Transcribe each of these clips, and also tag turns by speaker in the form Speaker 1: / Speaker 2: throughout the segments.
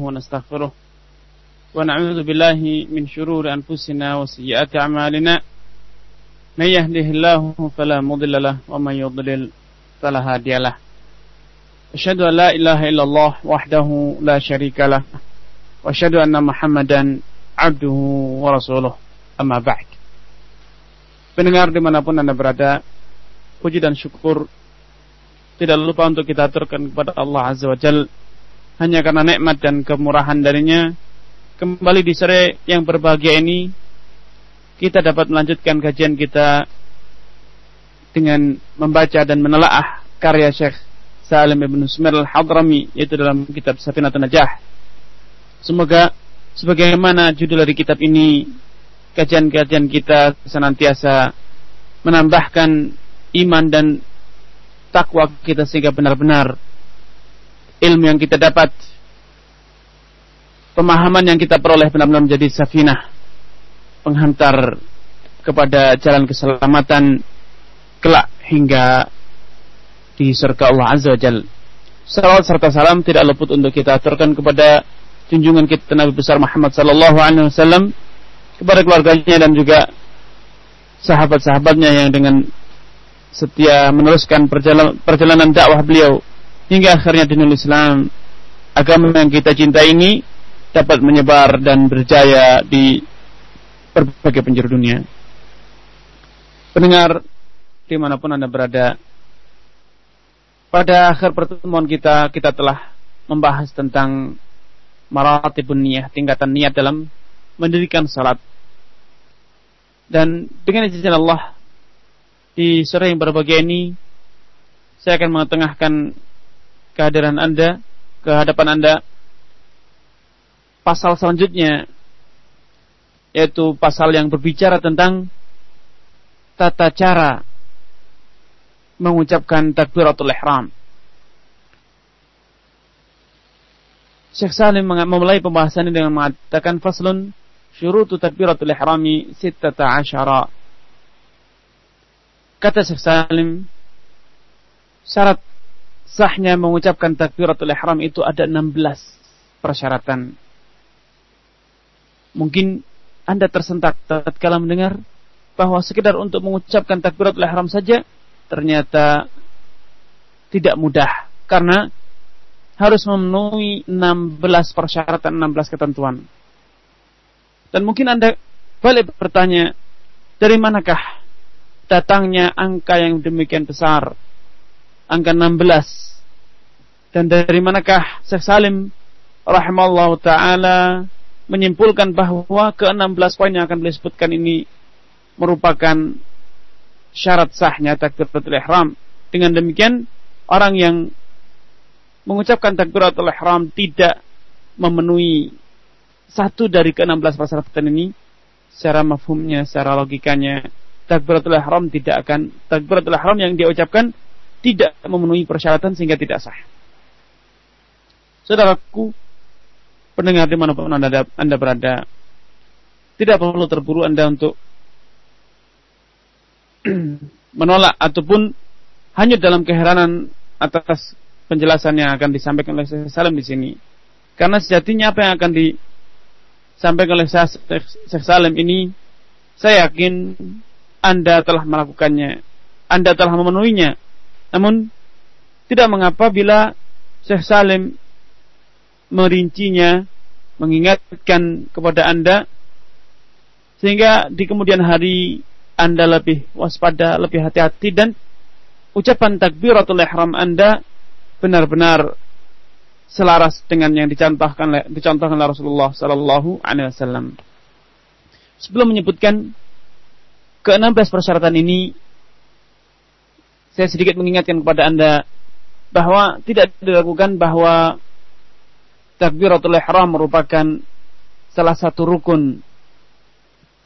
Speaker 1: ونستغفره ونعوذ بالله من شرور أنفسنا وسيئات أعمالنا من يهده الله فلا مضل له ومن يضلل فلا هادي له أشهد أن لا إله إلا الله وحده لا شريك له وأشهد أن محمدا عبده ورسوله أما بعد Pendengar di mana pun Anda berada, puji dan syukur tidak lupa untuk kita aturkan kepada Allah Azza wa Jalla hanya karena nikmat dan kemurahan darinya kembali di sore yang berbahagia ini kita dapat melanjutkan kajian kita dengan membaca dan menelaah karya Syekh Salim Ibn Sumir Al-Hadrami yaitu dalam kitab Safinatun Najah. Semoga sebagaimana judul dari kitab ini kajian-kajian kita senantiasa menambahkan iman dan takwa kita sehingga benar-benar ilmu yang kita dapat pemahaman yang kita peroleh benar-benar menjadi safinah penghantar kepada jalan keselamatan kelak hingga di surga Allah Azza wa Jal. Salawat serta salam tidak luput untuk kita aturkan kepada junjungan kita Nabi besar Muhammad sallallahu alaihi wasallam kepada keluarganya dan juga sahabat-sahabatnya yang dengan setia meneruskan perjalanan, perjalanan dakwah beliau hingga akhirnya dinul Islam agama yang kita cinta ini dapat menyebar dan berjaya di berbagai penjuru dunia. Pendengar di mana pun anda berada, pada akhir pertemuan kita kita telah membahas tentang maratibun niyah, tingkatan niat dalam mendirikan salat. Dan dengan izin Allah di sore yang berbahagia ini saya akan mengetengahkan kehadiran Anda ke hadapan Anda pasal selanjutnya yaitu pasal yang berbicara tentang tata cara mengucapkan takbiratul ihram. Syekh Salim memulai pembahasan ini dengan mengatakan faslun syurutu takbiratul ihrami sittata asyara. Kata Syekh Salim, syarat sahnya mengucapkan takbiratul ihram itu ada 16 persyaratan. Mungkin Anda tersentak tatkala mendengar bahwa sekedar untuk mengucapkan takbiratul ihram saja ternyata tidak mudah karena harus memenuhi 16 persyaratan, 16 ketentuan. Dan mungkin Anda balik bertanya, dari manakah datangnya angka yang demikian besar? Angka 16. Dan dari manakah Syekh Salim rahimahullah taala menyimpulkan bahwa ke-16 poin yang akan beliau sebutkan ini merupakan syarat sahnya takbiratul ihram. Dengan demikian orang yang mengucapkan takbiratul ihram tidak memenuhi satu dari ke-16 persyaratan ini secara mafhumnya, secara logikanya takbiratul ihram tidak akan takbiratul ihram yang dia ucapkan tidak memenuhi persyaratan sehingga tidak sah. Saudaraku, pendengar di mana pun anda, anda berada, tidak perlu terburu anda untuk menolak ataupun hanya dalam keheranan atas penjelasan yang akan disampaikan oleh Salam di sini. Karena sejatinya apa yang akan disampaikan oleh Syekh Salim ini, saya yakin Anda telah melakukannya, Anda telah memenuhinya. Namun tidak mengapa bila Syekh Salim merincinya, mengingatkan kepada Anda, sehingga di kemudian hari Anda lebih waspada, lebih hati-hati dan ucapan takbiratul ihram Anda benar-benar selaras dengan yang dicontohkan dicontohkan oleh Rasulullah Sallallahu Alaihi Wasallam. Sebelum menyebutkan ke-16 persyaratan ini, saya sedikit mengingatkan kepada anda bahwa tidak dilakukan bahwa takbiratul ihram merupakan salah satu rukun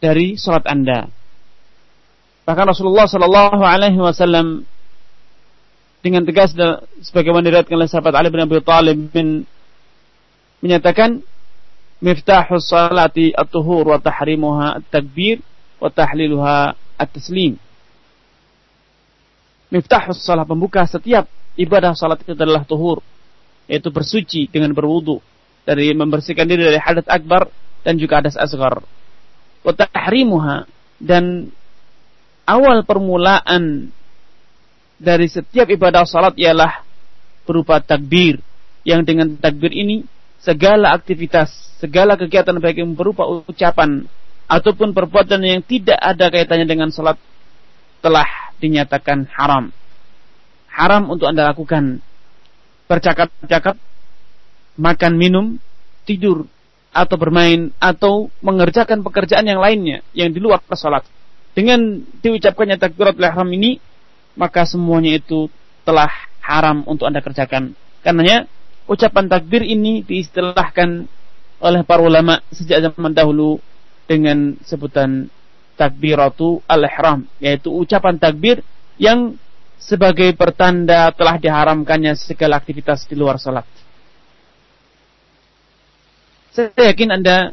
Speaker 1: dari salat anda. Bahkan Rasulullah Sallallahu Alaihi Wasallam dengan tegas sebagaimana diriwayatkan oleh sahabat Ali bin Abi Thalib bin menyatakan miftahus salati at-tuhur wa tahrimuha at-takbir wa tahliluha at-taslim. Miftahus salat pembuka setiap ibadah salat itu adalah tuhur. Yaitu bersuci dengan berwudu. Dari membersihkan diri dari hadas akbar dan juga hadas asghar. Wa dan awal permulaan dari setiap ibadah salat ialah berupa takbir. Yang dengan takbir ini segala aktivitas, segala kegiatan baik yang berupa ucapan ataupun perbuatan yang tidak ada kaitannya dengan salat telah dinyatakan haram. Haram untuk Anda lakukan. Bercakap-cakap, makan minum, tidur, atau bermain, atau mengerjakan pekerjaan yang lainnya yang di luar salat. Dengan diucapkannya takbiratul ihram ini, maka semuanya itu telah haram untuk Anda kerjakan. Karenanya ucapan takbir ini diistilahkan oleh para ulama sejak zaman dahulu dengan sebutan takbiratu al-ihram yaitu ucapan takbir yang sebagai pertanda telah diharamkannya segala aktivitas di luar salat. Saya yakin Anda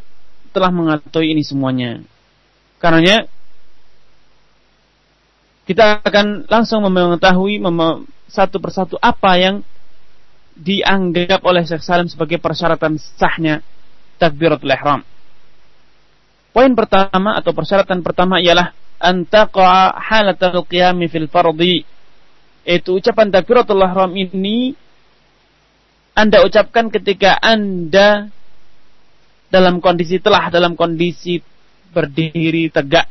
Speaker 1: telah mengetahui ini semuanya. Karenanya kita akan langsung mengetahui satu persatu apa yang dianggap oleh Syekh Salim sebagai persyaratan sahnya takbiratul ihram. Poin pertama atau persyaratan pertama ialah antaqa halatul qiyami fil fardhi. Itu ucapan takbiratul ihram ini Anda ucapkan ketika Anda dalam kondisi telah dalam kondisi berdiri tegak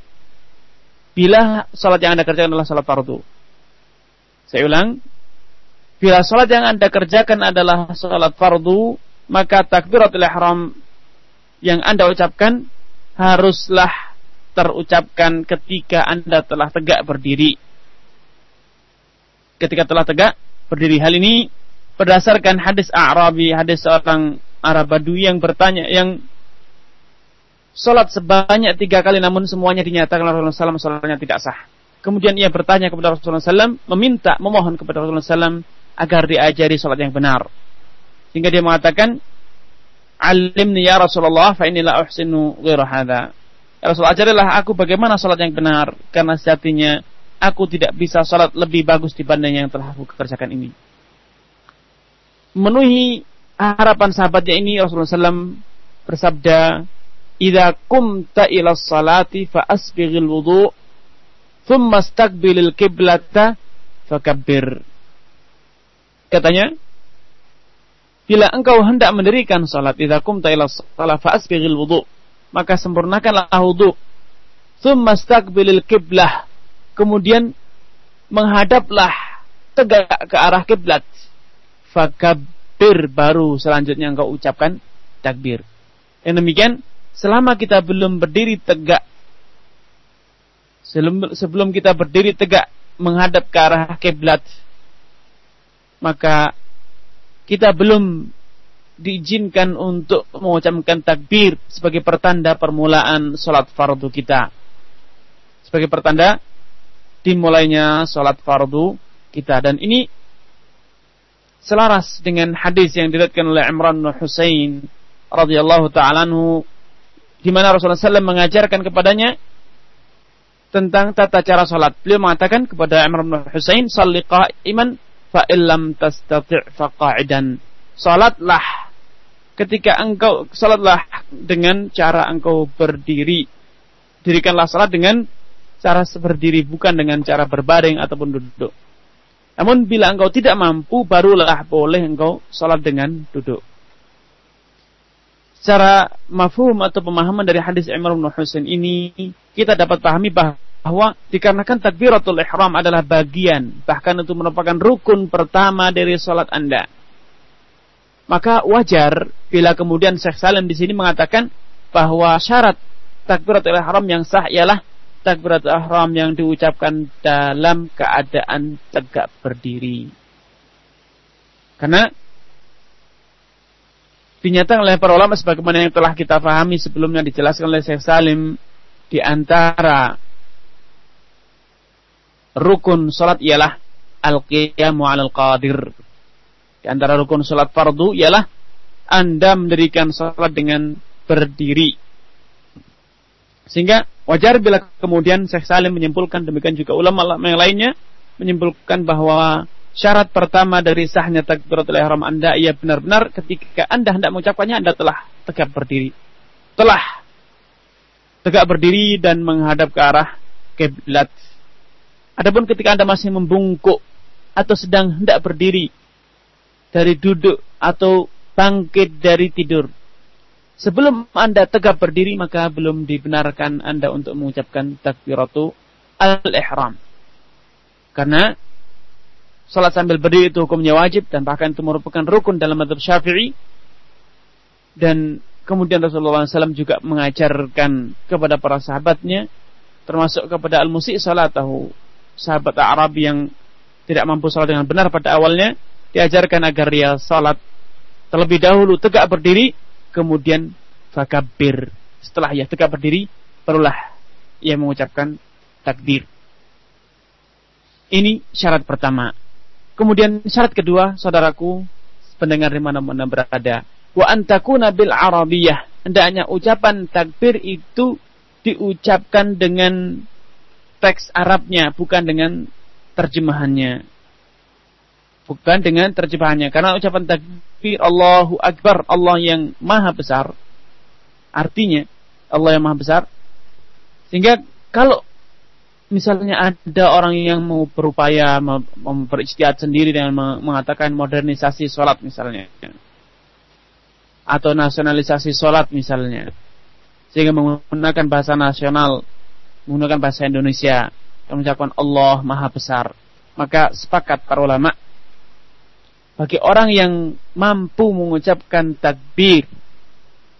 Speaker 1: bila salat yang Anda kerjakan adalah salat fardu. Saya ulang, bila salat yang Anda kerjakan adalah salat fardu, maka takbiratul ihram yang Anda ucapkan haruslah terucapkan ketika Anda telah tegak berdiri. Ketika telah tegak berdiri. Hal ini berdasarkan hadis Arabi, hadis seorang Arab Badui yang bertanya, yang sholat sebanyak tiga kali namun semuanya dinyatakan Rasulullah SAW sholatnya tidak sah. Kemudian ia bertanya kepada Rasulullah SAW, meminta, memohon kepada Rasulullah SAW agar diajari sholat yang benar. Sehingga dia mengatakan, Alimni ya Rasulullah fa inilah uhsinu ghairu hadha. Ya Rasulullah ajarilah aku bagaimana sholat yang benar karena sejatinya aku tidak bisa sholat lebih bagus dibanding yang telah aku kerjakan ini. Memenuhi harapan sahabatnya ini Rasulullah SAW bersabda idza kumta ila salati fa asbighil wudu thumma istaqbilil qiblata fakabbir katanya bila engkau hendak mendirikan salat idza kumta ila salat fa asbighil wudu maka sempurnakanlah wudu. Thumma istaqbilil qiblah. Kemudian menghadaplah tegak ke arah kiblat. Fakabbir baru selanjutnya engkau ucapkan takbir. Yang demikian selama kita belum berdiri tegak sebelum, sebelum kita berdiri tegak menghadap ke arah kiblat maka kita belum diizinkan untuk mengucapkan takbir sebagai pertanda permulaan sholat fardu kita sebagai pertanda dimulainya sholat fardu kita dan ini selaras dengan hadis yang diriwayatkan oleh Imran bin Husain radhiyallahu taala di mana Rasulullah SAW mengajarkan kepadanya tentang tata cara salat. Beliau mengatakan kepada Imran bin Husain, "Shalli qa'iman fa illam tastati' fa qa'idan." Salatlah ketika engkau salatlah dengan cara engkau berdiri. Dirikanlah salat dengan cara berdiri bukan dengan cara berbaring ataupun duduk. Namun bila engkau tidak mampu barulah boleh engkau salat dengan duduk secara mafhum atau pemahaman dari hadis Imran bin Husain ini kita dapat pahami bahwa dikarenakan takbiratul ihram adalah bagian bahkan itu merupakan rukun pertama dari salat Anda. Maka wajar bila kemudian Syekh Salim di sini mengatakan bahwa syarat takbiratul ihram yang sah ialah takbiratul ihram yang diucapkan dalam keadaan tegak berdiri. Karena dinyatakan oleh para ulama sebagaimana yang telah kita pahami sebelumnya dijelaskan oleh Syekh Salim di antara rukun salat ialah al-qiyamu 'alal qadir. Di antara rukun salat fardu ialah Anda mendirikan salat dengan berdiri. Sehingga wajar bila kemudian Syekh Salim menyimpulkan demikian juga ulama yang lainnya menyimpulkan bahwa syarat pertama dari sahnya takbiratul ihram Anda ia benar-benar ketika Anda hendak mengucapkannya Anda telah tegak berdiri. Telah tegak berdiri dan menghadap ke arah kiblat. Adapun ketika Anda masih membungkuk atau sedang hendak berdiri dari duduk atau bangkit dari tidur. Sebelum Anda tegak berdiri maka belum dibenarkan Anda untuk mengucapkan takbiratul al-ihram. Karena Salat sambil berdiri itu hukumnya wajib dan bahkan itu merupakan rukun dalam madhab syafi'i. Dan kemudian Rasulullah SAW juga mengajarkan kepada para sahabatnya, termasuk kepada al-musi' salatahu, sahabat Arab yang tidak mampu salat dengan benar pada awalnya, diajarkan agar dia salat terlebih dahulu tegak berdiri, kemudian fakabir. Setelah ia tegak berdiri, barulah ia mengucapkan takbir. Ini syarat pertama. Kemudian syarat kedua, saudaraku, pendengar di mana-mana berada, wa antakuna bil arabiyah. Hendaknya ucapan takbir itu diucapkan dengan teks Arabnya, bukan dengan terjemahannya. Bukan dengan terjemahannya. Karena ucapan takbir Allahu Akbar, Allah yang maha besar. Artinya, Allah yang maha besar. Sehingga kalau misalnya ada orang yang mau berupaya memperijtihad sendiri dengan mengatakan modernisasi sholat misalnya atau nasionalisasi sholat misalnya sehingga menggunakan bahasa nasional menggunakan bahasa Indonesia yang mengucapkan Allah maha besar maka sepakat para ulama bagi orang yang mampu mengucapkan takbir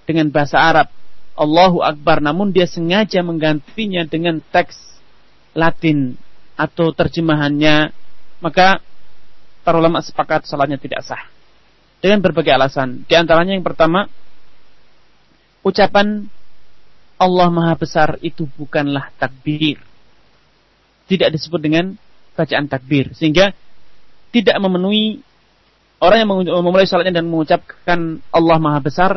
Speaker 1: dengan bahasa Arab Allahu Akbar namun dia sengaja menggantinya dengan teks Latin atau terjemahannya, maka para ulama sepakat salatnya tidak sah. Dengan berbagai alasan. Di antaranya yang pertama, ucapan Allah Maha Besar itu bukanlah takbir. Tidak disebut dengan bacaan takbir. Sehingga tidak memenuhi orang yang memulai salatnya dan mengucapkan Allah Maha Besar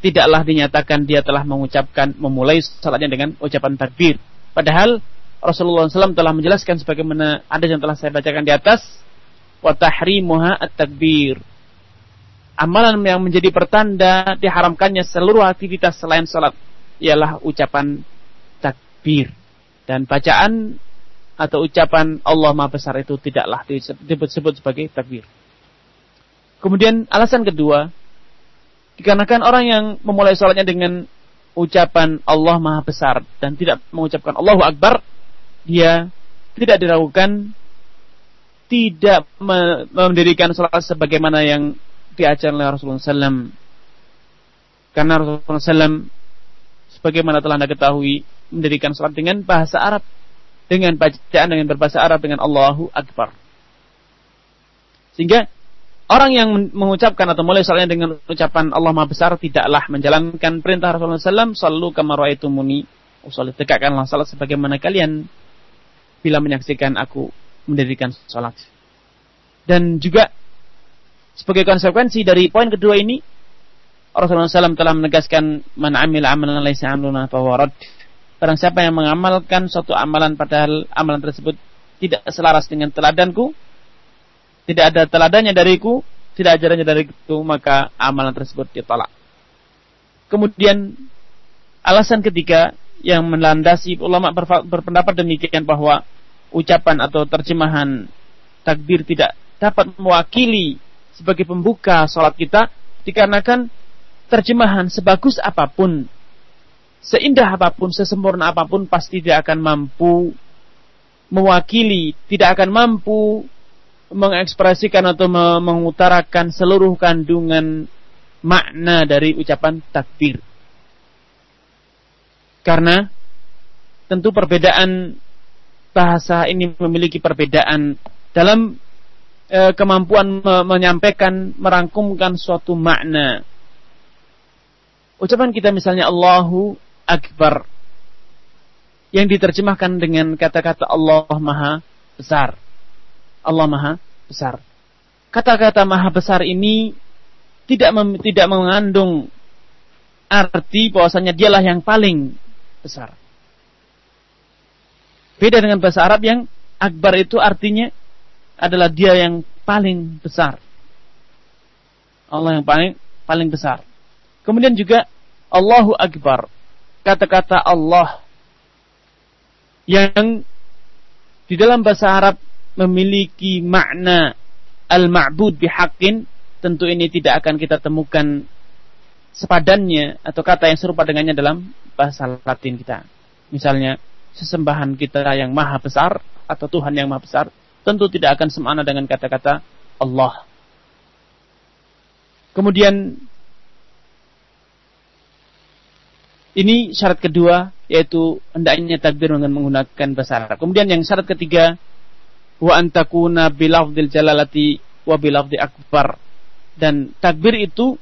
Speaker 1: tidaklah dinyatakan dia telah mengucapkan memulai salatnya dengan ucapan takbir. Padahal Rasulullah SAW telah menjelaskan sebagaimana ada yang telah saya bacakan di atas wa tahrimuha at-takbir. Amalan yang menjadi pertanda diharamkannya seluruh aktivitas selain salat ialah ucapan takbir dan bacaan atau ucapan Allah Maha Besar itu tidaklah disebut sebagai takbir. Kemudian alasan kedua, dikarenakan orang yang memulai sholatnya dengan ucapan Allah Maha Besar dan tidak mengucapkan Allahu Akbar, dia tidak diragukan tidak mendirikan sholat sebagaimana yang diajarkan oleh Rasulullah SAW. Karena Rasulullah SAW sebagaimana telah anda ketahui mendirikan sholat dengan bahasa Arab, dengan bacaan dengan berbahasa Arab dengan Allahu Akbar. Sehingga orang yang mengucapkan atau mulai sholatnya dengan ucapan Allah Maha Besar tidaklah menjalankan perintah Rasulullah SAW. Selalu itu muni. Usul tegakkanlah salat sebagaimana kalian bila menyaksikan aku mendirikan sholat. Dan juga sebagai konsekuensi dari poin kedua ini, Rasulullah SAW telah menegaskan man amil amalan laisa amluna fawarad. Barang siapa yang mengamalkan suatu amalan padahal amalan tersebut tidak selaras dengan teladanku, tidak ada teladannya dariku, tidak ajarannya dariku, maka amalan tersebut ditolak. Kemudian alasan ketiga yang melandasi ulama berpendapat demikian bahwa ucapan atau terjemahan takbir tidak dapat mewakili sebagai pembuka sholat kita dikarenakan terjemahan sebagus apa pun seindah apa pun sesempurna apa pun pasti tidak akan mampu mewakili tidak akan mampu mengekspresikan atau mengutarakan seluruh kandungan makna dari ucapan takbir karena tentu perbedaan bahasa ini memiliki perbedaan dalam e, kemampuan me menyampaikan, merangkumkan suatu makna. Ucapan kita misalnya Allahu Akbar yang diterjemahkan dengan kata-kata Allah Maha Besar. Allah Maha Besar. Kata-kata Maha Besar ini tidak tidak mengandung arti bahwasanya dialah yang paling besar. Beda dengan bahasa Arab yang akbar itu artinya adalah dia yang paling besar. Allah yang paling paling besar. Kemudian juga Allahu Akbar. Kata-kata Allah yang di dalam bahasa Arab memiliki makna al-ma'bud bihaqqin tentu ini tidak akan kita temukan sepadannya atau kata yang serupa dengannya dalam bahasa Latin kita. Misalnya sesembahan kita yang maha besar atau Tuhan yang maha besar tentu tidak akan semana dengan kata-kata Allah. Kemudian ini syarat kedua yaitu hendaknya takbir dengan menggunakan bahasa Arab. Kemudian yang syarat ketiga wa antakuna bilafdil jalalati wa bilafdi akbar. Dan takbir itu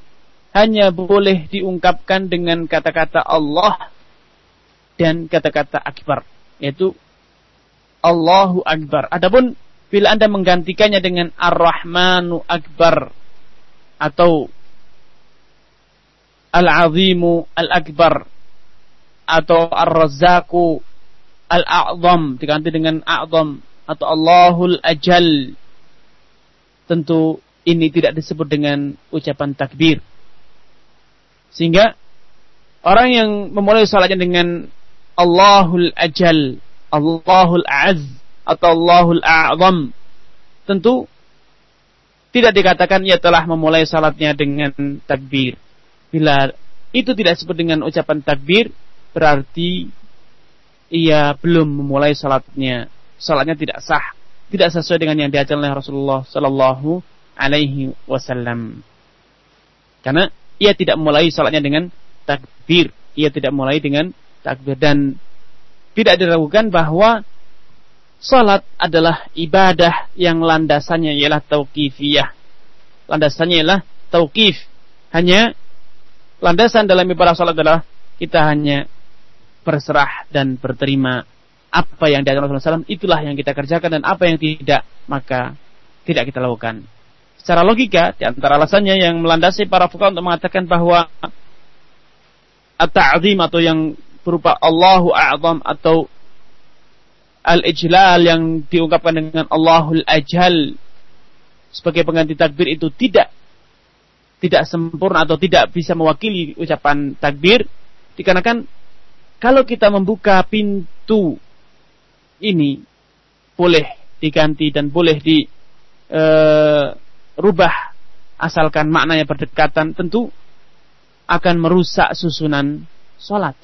Speaker 1: hanya boleh diungkapkan dengan kata-kata Allah dan kata-kata akbar yaitu Allahu akbar. Adapun bila Anda menggantikannya dengan Ar-Rahmanu akbar atau Al-Azimu Al-Akbar atau Ar-Razzaku Al-A'zam diganti dengan A'zam atau Allahul Ajal tentu ini tidak disebut dengan ucapan takbir sehingga orang yang memulai salatnya dengan Allahul Ajal Allahul Az atau Allahul A'zam tentu tidak dikatakan ia telah memulai salatnya dengan takbir. Bila itu tidak disebut dengan ucapan takbir, berarti ia belum memulai salatnya. Salatnya tidak sah, tidak sesuai dengan yang diajarkan oleh Rasulullah Sallallahu Alaihi Wasallam. Karena ia tidak memulai salatnya dengan takbir, ia tidak mulai dengan takbir dan tidak diragukan bahwa Salat adalah ibadah yang landasannya ialah tauqifiyah. Landasannya ialah tauqif. Hanya landasan dalam ibadah salat adalah kita hanya berserah dan berterima apa yang diajarkan Rasulullah SAW itulah yang kita kerjakan dan apa yang tidak maka tidak kita lakukan. Secara logika di antara alasannya yang melandasi para fuqaha untuk mengatakan bahwa at-ta'zim atau yang berupa Allahu a'zam atau al-ijlal yang diungkapkan dengan Allahul Ajal sebagai pengganti takbir itu tidak tidak sempurna atau tidak bisa mewakili ucapan takbir dikarenakan kalau kita membuka pintu ini boleh diganti dan boleh dirubah e, asalkan maknanya berdekatan tentu akan merusak susunan sholat.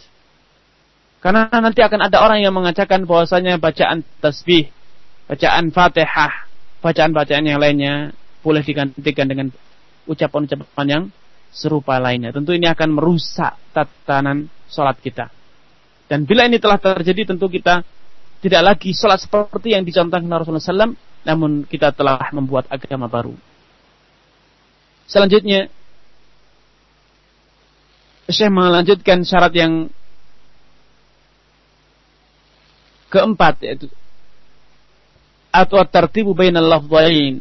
Speaker 1: Karena nanti akan ada orang yang mengatakan bahwasanya bacaan tasbih, bacaan Fatihah, bacaan-bacaan yang lainnya boleh digantikan dengan ucapan-ucapan yang serupa lainnya. Tentu ini akan merusak tatanan sholat kita. Dan bila ini telah terjadi tentu kita tidak lagi sholat seperti yang dicontohkan Rasulullah SAW, namun kita telah membuat agama baru. Selanjutnya, Syekh melanjutkan syarat yang Keempat yaitu atau tertibu bainal lafdhain.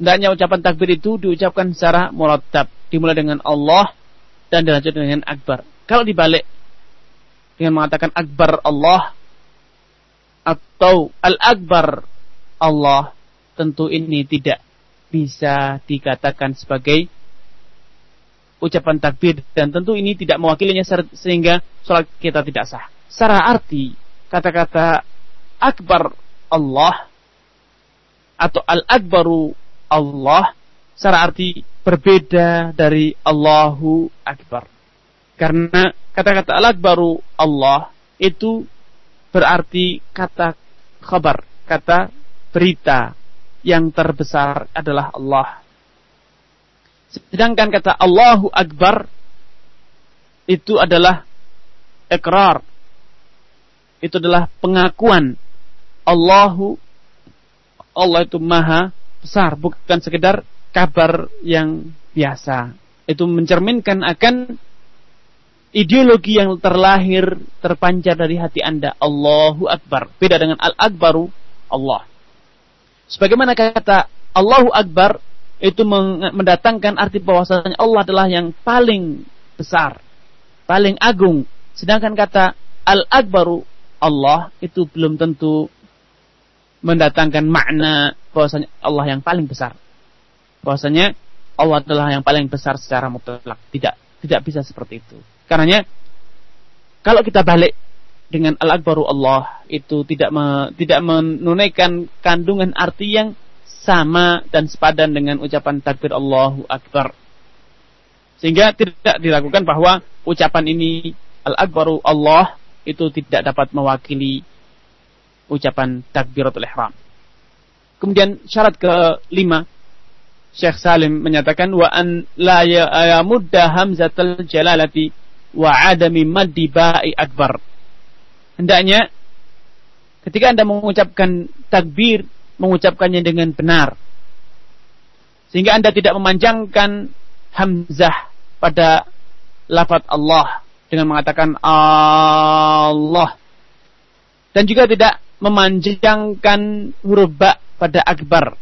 Speaker 1: Hendaknya ucapan takbir itu diucapkan secara murattab, dimulai dengan Allah dan dilanjutkan dengan akbar. Kalau dibalik dengan mengatakan akbar Allah atau al-akbar Allah, tentu ini tidak bisa dikatakan sebagai ucapan takbir dan tentu ini tidak mewakilinya sehingga sholat kita tidak sah. Secara arti kata-kata akbar Allah atau al-akbaru Allah secara arti berbeda dari Allahu Akbar. Karena kata-kata al-akbaru Allah itu berarti kata khabar, kata berita yang terbesar adalah Allah. Sedangkan kata Allahu Akbar itu adalah ikrar itu adalah pengakuan. Allahu Allah itu maha besar bukan sekedar kabar yang biasa. Itu mencerminkan akan ideologi yang terlahir terpancar dari hati Anda Allahu Akbar beda dengan Al-Akbaru Allah sebagaimana kata Allahu Akbar itu mendatangkan arti bahwasanya Allah adalah yang paling besar paling agung sedangkan kata Al-Akbaru Allah itu belum tentu mendatangkan makna bahwasanya Allah yang paling besar. Bahwasanya Allah adalah yang paling besar secara mutlak. Tidak, tidak bisa seperti itu. Karenanya kalau kita balik dengan al-akbaru Allah itu tidak me, tidak menunaikan kandungan arti yang sama dan sepadan dengan ucapan takbir Allahu Akbar. Sehingga tidak dilakukan bahwa ucapan ini al-akbaru Allah itu tidak dapat mewakili ucapan takbiratul ihram. Kemudian syarat kelima Syekh Salim menyatakan wa an la yamudda hamzatul jalalati wa adami maddi ba'i akbar. Hendaknya ketika Anda mengucapkan takbir mengucapkannya dengan benar. Sehingga Anda tidak memanjangkan hamzah pada lafaz Allah dengan mengatakan Allah dan juga tidak memanjangkan huruf ba pada akbar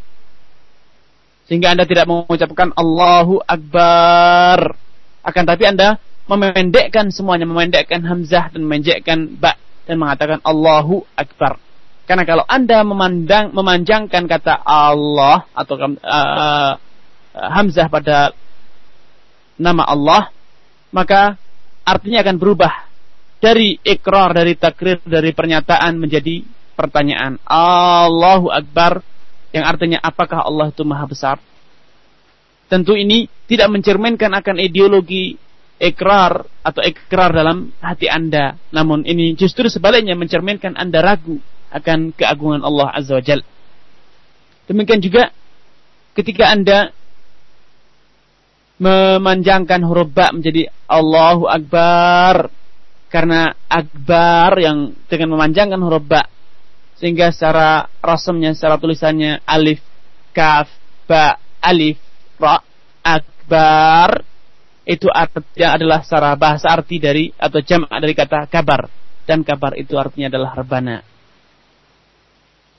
Speaker 1: sehingga Anda tidak mengucapkan Allahu Akbar akan tapi Anda memendekkan semuanya memendekkan hamzah dan memendekkan ba dan mengatakan Allahu Akbar karena kalau Anda memandang memanjangkan kata Allah atau uh, hamzah pada nama Allah maka artinya akan berubah dari ikrar, dari takrir, dari pernyataan menjadi pertanyaan. Allahu Akbar yang artinya apakah Allah itu maha besar? Tentu ini tidak mencerminkan akan ideologi ikrar atau ikrar dalam hati Anda. Namun ini justru sebaliknya mencerminkan Anda ragu akan keagungan Allah Azza wa Jal. Demikian juga ketika Anda memanjangkan huruf ba menjadi Allahu Akbar karena akbar yang dengan memanjangkan huruf ba sehingga secara rasamnya secara tulisannya alif kaf ba alif ra akbar itu artinya adalah secara bahasa arti dari atau jamak dari kata kabar dan kabar itu artinya adalah rebana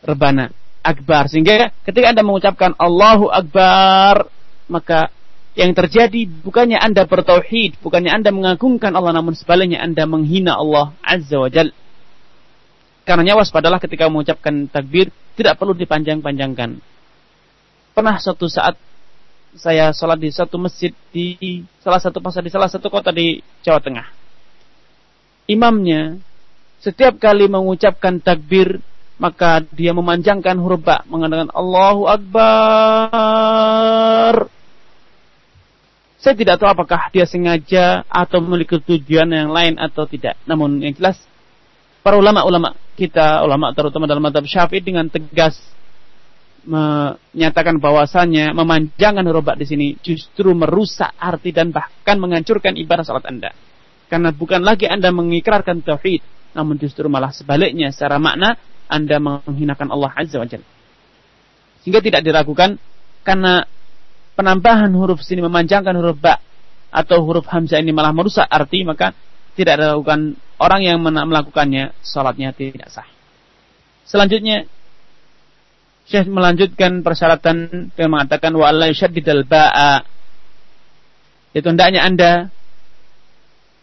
Speaker 1: rebana akbar sehingga ketika Anda mengucapkan Allahu akbar maka yang terjadi bukannya Anda bertauhid, bukannya Anda mengagungkan Allah, namun sebaliknya Anda menghina Allah Azza wa Jal. Karena waspadalah ketika mengucapkan takbir, tidak perlu dipanjang-panjangkan. Pernah suatu saat saya sholat di satu masjid di salah satu pasar di salah satu kota di Jawa Tengah. Imamnya setiap kali mengucapkan takbir maka dia memanjangkan huruf ba mengatakan Allahu Akbar saya tidak tahu apakah dia sengaja atau memiliki tujuan yang lain atau tidak. Namun yang jelas para ulama-ulama kita, ulama terutama dalam madhab syafi'i dengan tegas menyatakan bahwasannya memanjangkan huruf di sini justru merusak arti dan bahkan menghancurkan ibadah salat Anda. Karena bukan lagi Anda mengikrarkan tauhid, namun justru malah sebaliknya secara makna Anda menghinakan Allah Azza wa Jalla. Sehingga tidak diragukan karena penambahan huruf sini memanjangkan huruf ba atau huruf hamzah ini malah merusak arti maka tidak dilakukan orang yang melakukannya salatnya tidak sah. Selanjutnya Syekh melanjutkan persyaratan yang mengatakan wa alla yushaddidal ba'a itu hendaknya Anda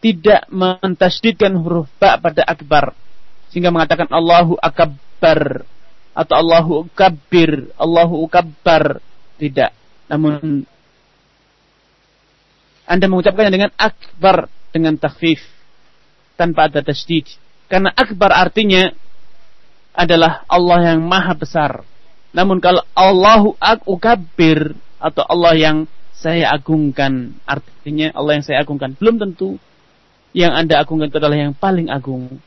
Speaker 1: tidak mentasdidkan huruf ba pada akbar sehingga mengatakan Allahu akbar atau Allahu kabbir, Allahu kabbar tidak namun Anda mengucapkannya dengan akbar dengan takhfif tanpa ada tasdid. Karena akbar artinya adalah Allah yang maha besar. Namun kalau Allahu akubir atau Allah yang saya agungkan, artinya Allah yang saya agungkan. Belum tentu yang Anda agungkan itu adalah yang paling agung.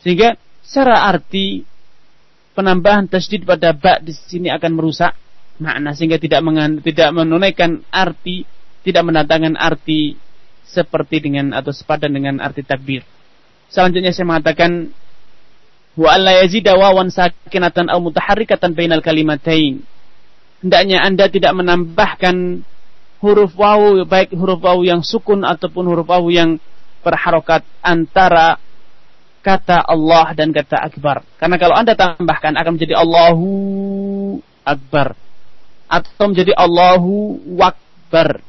Speaker 1: Sehingga secara arti penambahan tasdid pada ba di sini akan merusak makna sehingga tidak mengan, tidak menunaikan arti, tidak mendatangkan arti seperti dengan atau sepadan dengan arti takbir. Selanjutnya saya mengatakan wa alla yazida wawan sakinatan aw mutaharrikatan bainal kalimatain. Hendaknya Anda tidak menambahkan huruf wawu baik huruf wawu yang sukun ataupun huruf wawu yang berharokat antara kata Allah dan kata akbar. Karena kalau Anda tambahkan akan menjadi Allahu akbar atau menjadi Allahu wakbar.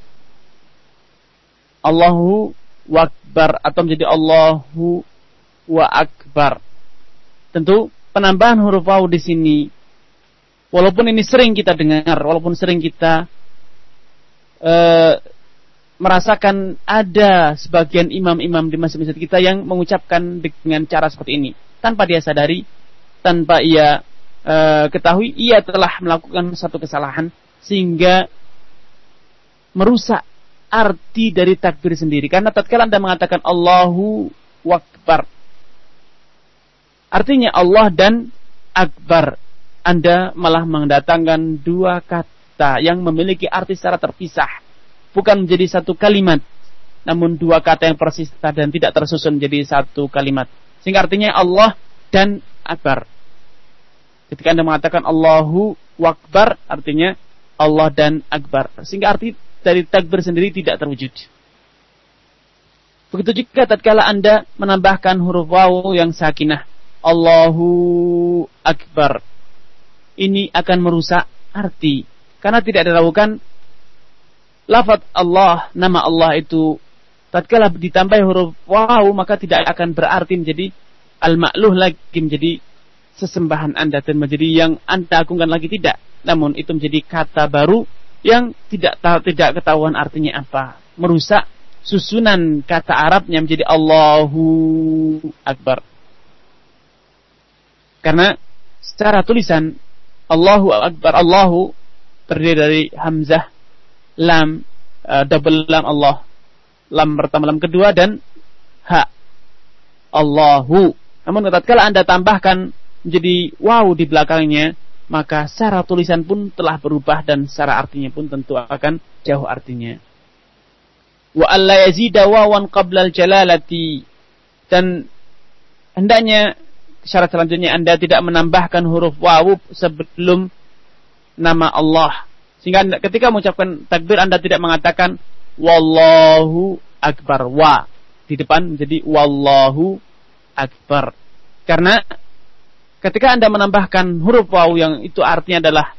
Speaker 1: Allahu wakbar atau menjadi Allahu wa akbar. Tentu penambahan huruf waw di sini walaupun ini sering kita dengar, walaupun sering kita uh, merasakan ada sebagian imam-imam di masjid-masjid kita yang mengucapkan dengan cara seperti ini tanpa dia sadari, tanpa ia uh, ketahui ia telah melakukan satu kesalahan sehingga merusak arti dari takbir sendiri. Karena tatkala Anda mengatakan Allahu Akbar Artinya Allah dan Akbar. Anda malah mendatangkan dua kata yang memiliki arti secara terpisah. Bukan menjadi satu kalimat. Namun dua kata yang persista dan tidak tersusun menjadi satu kalimat. Sehingga artinya Allah dan Akbar. Ketika Anda mengatakan Allahu Akbar, artinya Allah dan Akbar. Sehingga arti dari takbir sendiri tidak terwujud. Begitu juga tatkala Anda menambahkan huruf waw yang sakinah Allahu Akbar. Ini akan merusak arti. Karena tidak diragukan lafaz Allah, nama Allah itu tatkala ditambah huruf waw maka tidak akan berarti menjadi al-ma'luh lagi menjadi sesembahan Anda dan menjadi yang Anda agungkan lagi tidak. Namun itu menjadi kata baru yang tidak tidak ketahuan artinya apa. Merusak susunan kata Arabnya menjadi Allahu Akbar. Karena secara tulisan Allahu Akbar Allahu terdiri dari hamzah, lam, uh, double lam Allah, lam pertama, lam kedua dan ha. Allahu. Namun tatkala Anda tambahkan menjadi wow di belakangnya, maka secara tulisan pun telah berubah dan secara artinya pun tentu akan jauh artinya. Wa alla yazida wawan qabla jalalati dan hendaknya syarat selanjutnya Anda tidak menambahkan huruf wawu sebelum nama Allah. Sehingga ketika mengucapkan takbir Anda tidak mengatakan wallahu akbar wa di depan menjadi wallahu akbar. Karena ketika Anda menambahkan huruf wawu yang itu artinya adalah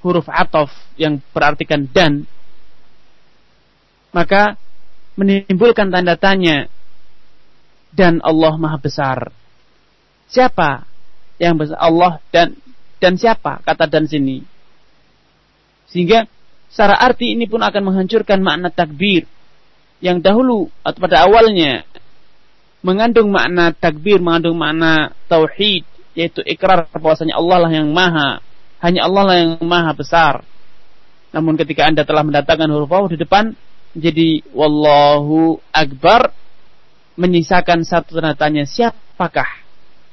Speaker 1: huruf atof yang berartikan dan maka menimbulkan tanda tanya dan Allah Maha Besar Siapa yang besar? Allah dan dan siapa? Kata dan sini. Sehingga secara arti ini pun akan menghancurkan makna takbir yang dahulu atau pada awalnya mengandung makna takbir, mengandung makna tauhid, yaitu ikrar bahwasanya Allah lah yang maha, hanya Allah lah yang maha besar. Namun ketika Anda telah mendatangkan huruf waw di depan jadi wallahu akbar menyisakan satu tanda tanya siapakah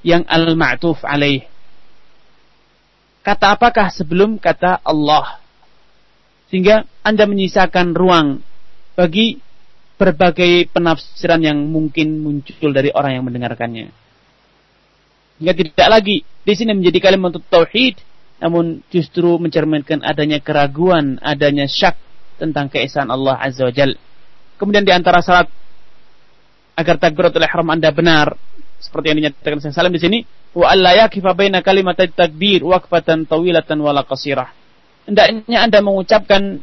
Speaker 1: yang al-ma'tuf alaih. Kata apakah sebelum kata Allah? Sehingga Anda menyisakan ruang bagi berbagai penafsiran yang mungkin muncul dari orang yang mendengarkannya. Hingga tidak lagi di sini menjadi kalimat untuk tauhid, namun justru mencerminkan adanya keraguan, adanya syak tentang keesaan Allah Azza wa Jal. Kemudian di antara syarat agar takbiratul ihram Anda benar, seperti yang dinyatakan Syekh Salam di sini wa alla yakifa baina kalimat takbir waqfatan tawilatan wala qasirah. Hendaknya Anda mengucapkan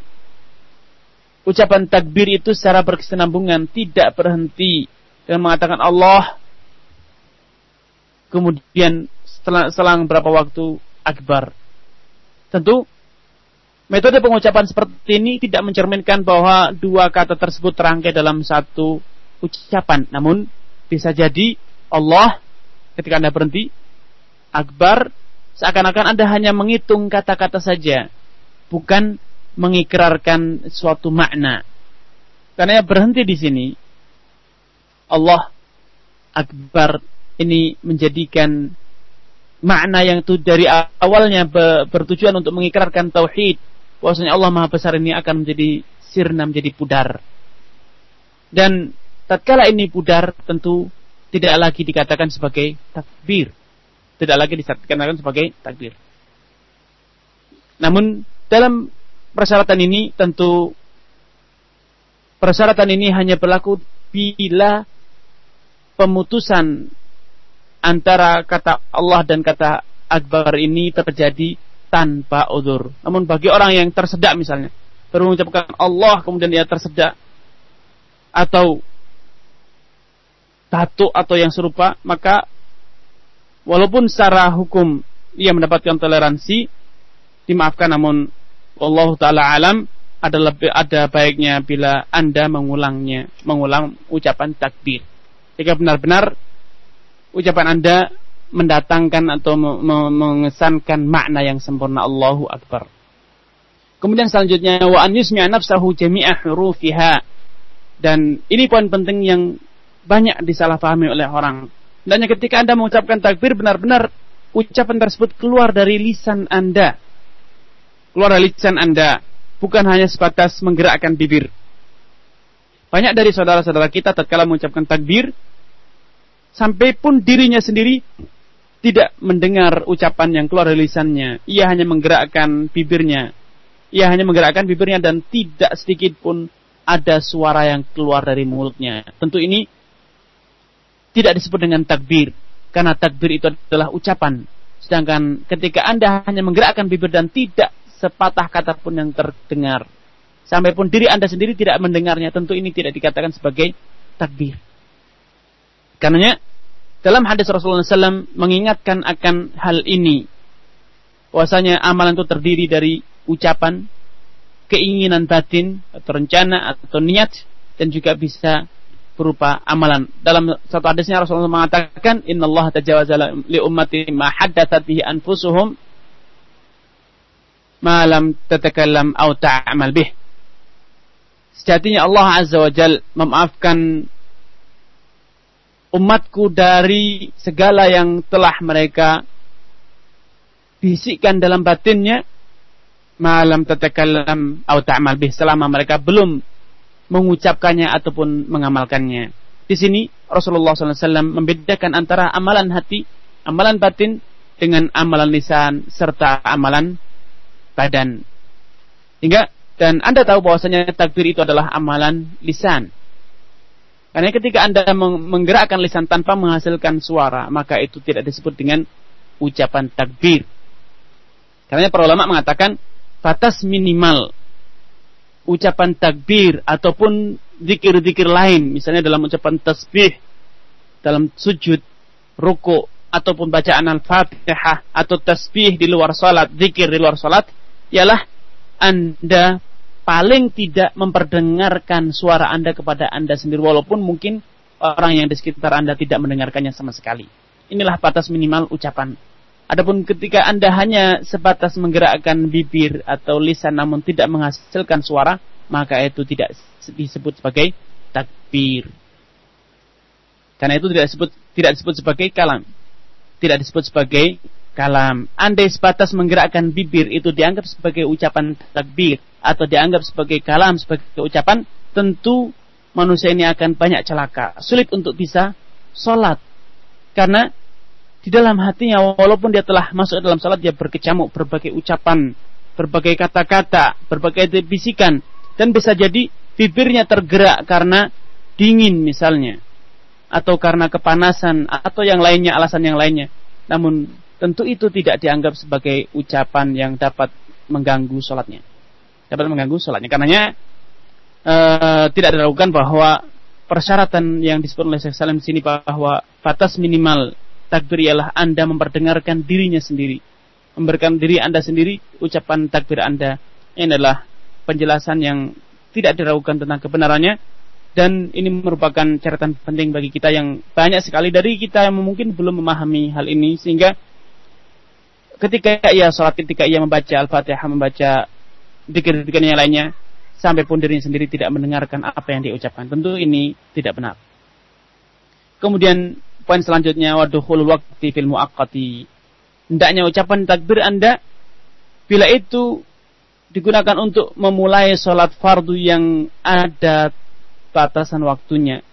Speaker 1: ucapan takbir itu secara berkesinambungan tidak berhenti. Dengan mengatakan Allah kemudian setelah selang berapa waktu akbar. Tentu metode pengucapan seperti ini tidak mencerminkan bahwa dua kata tersebut terangkai dalam satu ucapan. Namun bisa jadi Allah ketika Anda berhenti akbar seakan-akan Anda hanya menghitung kata-kata saja bukan mengikrarkan suatu makna. Karena berhenti di sini Allah akbar ini menjadikan makna yang itu dari awalnya bertujuan untuk mengikrarkan tauhid bahwasanya Allah Maha Besar ini akan menjadi sirna menjadi pudar. Dan tatkala ini pudar tentu tidak lagi dikatakan sebagai takbir. Tidak lagi dikatakan sebagai takbir. Namun dalam persyaratan ini tentu persyaratan ini hanya berlaku bila pemutusan antara kata Allah dan kata akbar ini terjadi tanpa udur. Namun bagi orang yang tersedak misalnya, baru mengucapkan Allah kemudian dia tersedak atau tato atau yang serupa, maka walaupun secara hukum ia mendapatkan toleransi, dimaafkan namun Allah taala alam ada lebih ada baiknya bila Anda mengulangnya, mengulang ucapan takbir. Jika benar-benar ucapan Anda mendatangkan atau mengesankan makna yang sempurna Allahu Akbar. Kemudian selanjutnya wa an yusmi'a nafsahu jami'a hurufiha. Dan ini poin penting yang banyak disalahpahami oleh orang. Dan ketika Anda mengucapkan takbir benar-benar ucapan tersebut keluar dari lisan Anda. Keluar dari lisan Anda bukan hanya sebatas menggerakkan bibir. Banyak dari saudara-saudara kita tatkala mengucapkan takbir, sampai pun dirinya sendiri tidak mendengar ucapan yang keluar dari lisannya. Ia hanya menggerakkan bibirnya. Ia hanya menggerakkan bibirnya dan tidak sedikit pun ada suara yang keluar dari mulutnya. Tentu ini tidak disebut dengan takbir. Karena takbir itu adalah ucapan. Sedangkan ketika Anda hanya menggerakkan bibir dan tidak sepatah kata pun yang terdengar. Sampai pun diri Anda sendiri tidak mendengarnya, tentu ini tidak dikatakan sebagai takbir. Karenanya dalam hadis Rasulullah SAW mengingatkan akan hal ini. Bahwasanya amalan itu terdiri dari ucapan, keinginan batin, atau rencana, atau niat, dan juga bisa berupa amalan. Dalam satu hadisnya Rasulullah mengatakan, Inna Allah tajawaza li ummati ma haddathat bihi anfusuhum malam tatakallam atau ta'amal bih. Sejatinya Allah Azza wa Jal memaafkan umatku dari segala yang telah mereka bisikkan dalam batinnya malam tatakallam atau ta'amal bih selama mereka belum mengucapkannya ataupun mengamalkannya. Di sini Rasulullah SAW membedakan antara amalan hati, amalan batin dengan amalan lisan serta amalan badan. Hingga dan Anda tahu bahwasanya takbir itu adalah amalan lisan. Karena ketika Anda menggerakkan lisan tanpa menghasilkan suara, maka itu tidak disebut dengan ucapan takbir. Karena para ulama mengatakan batas minimal ucapan takbir ataupun zikir-zikir lain, misalnya dalam ucapan tasbih, dalam sujud, ruku, ataupun bacaan al-fatihah, atau tasbih di luar salat, zikir di luar salat, ialah Anda paling tidak memperdengarkan suara Anda kepada Anda sendiri walaupun mungkin orang yang di sekitar Anda tidak mendengarkannya sama sekali. Inilah batas minimal ucapan. Adapun ketika Anda hanya sebatas menggerakkan bibir atau lisan namun tidak menghasilkan suara, maka itu tidak disebut sebagai takbir. Karena itu tidak disebut tidak disebut sebagai kalam. Tidak disebut sebagai kalam. Andai sebatas menggerakkan bibir itu dianggap sebagai ucapan takbir atau dianggap sebagai kalam sebagai ucapan, tentu manusia ini akan banyak celaka. Sulit untuk bisa sholat. Karena di dalam hatinya walaupun dia telah masuk dalam sholat dia berkecamuk berbagai ucapan, berbagai kata-kata, berbagai bisikan dan bisa jadi bibirnya tergerak karena dingin misalnya atau karena kepanasan atau yang lainnya alasan yang lainnya. Namun tentu itu tidak dianggap sebagai ucapan yang dapat mengganggu sholatnya. Dapat mengganggu sholatnya. Karenanya e, tidak diragukan bahwa persyaratan yang disebut oleh Syekh Salim di sini bahwa batas minimal takbir ialah Anda memperdengarkan dirinya sendiri. Memberikan diri Anda sendiri ucapan takbir Anda. Ini adalah penjelasan yang tidak diragukan tentang kebenarannya dan ini merupakan catatan penting bagi kita yang banyak sekali dari kita yang mungkin belum memahami hal ini sehingga ketika ia sholat, ketika ia membaca Al-Fatihah, membaca dikir-dikir yang lainnya, sampai pun dirinya sendiri tidak mendengarkan apa yang diucapkan. Tentu ini tidak benar. Kemudian poin selanjutnya waduhul waktu fil muakkati. Hendaknya ucapan takbir Anda bila itu digunakan untuk memulai sholat fardu yang ada batasan waktunya.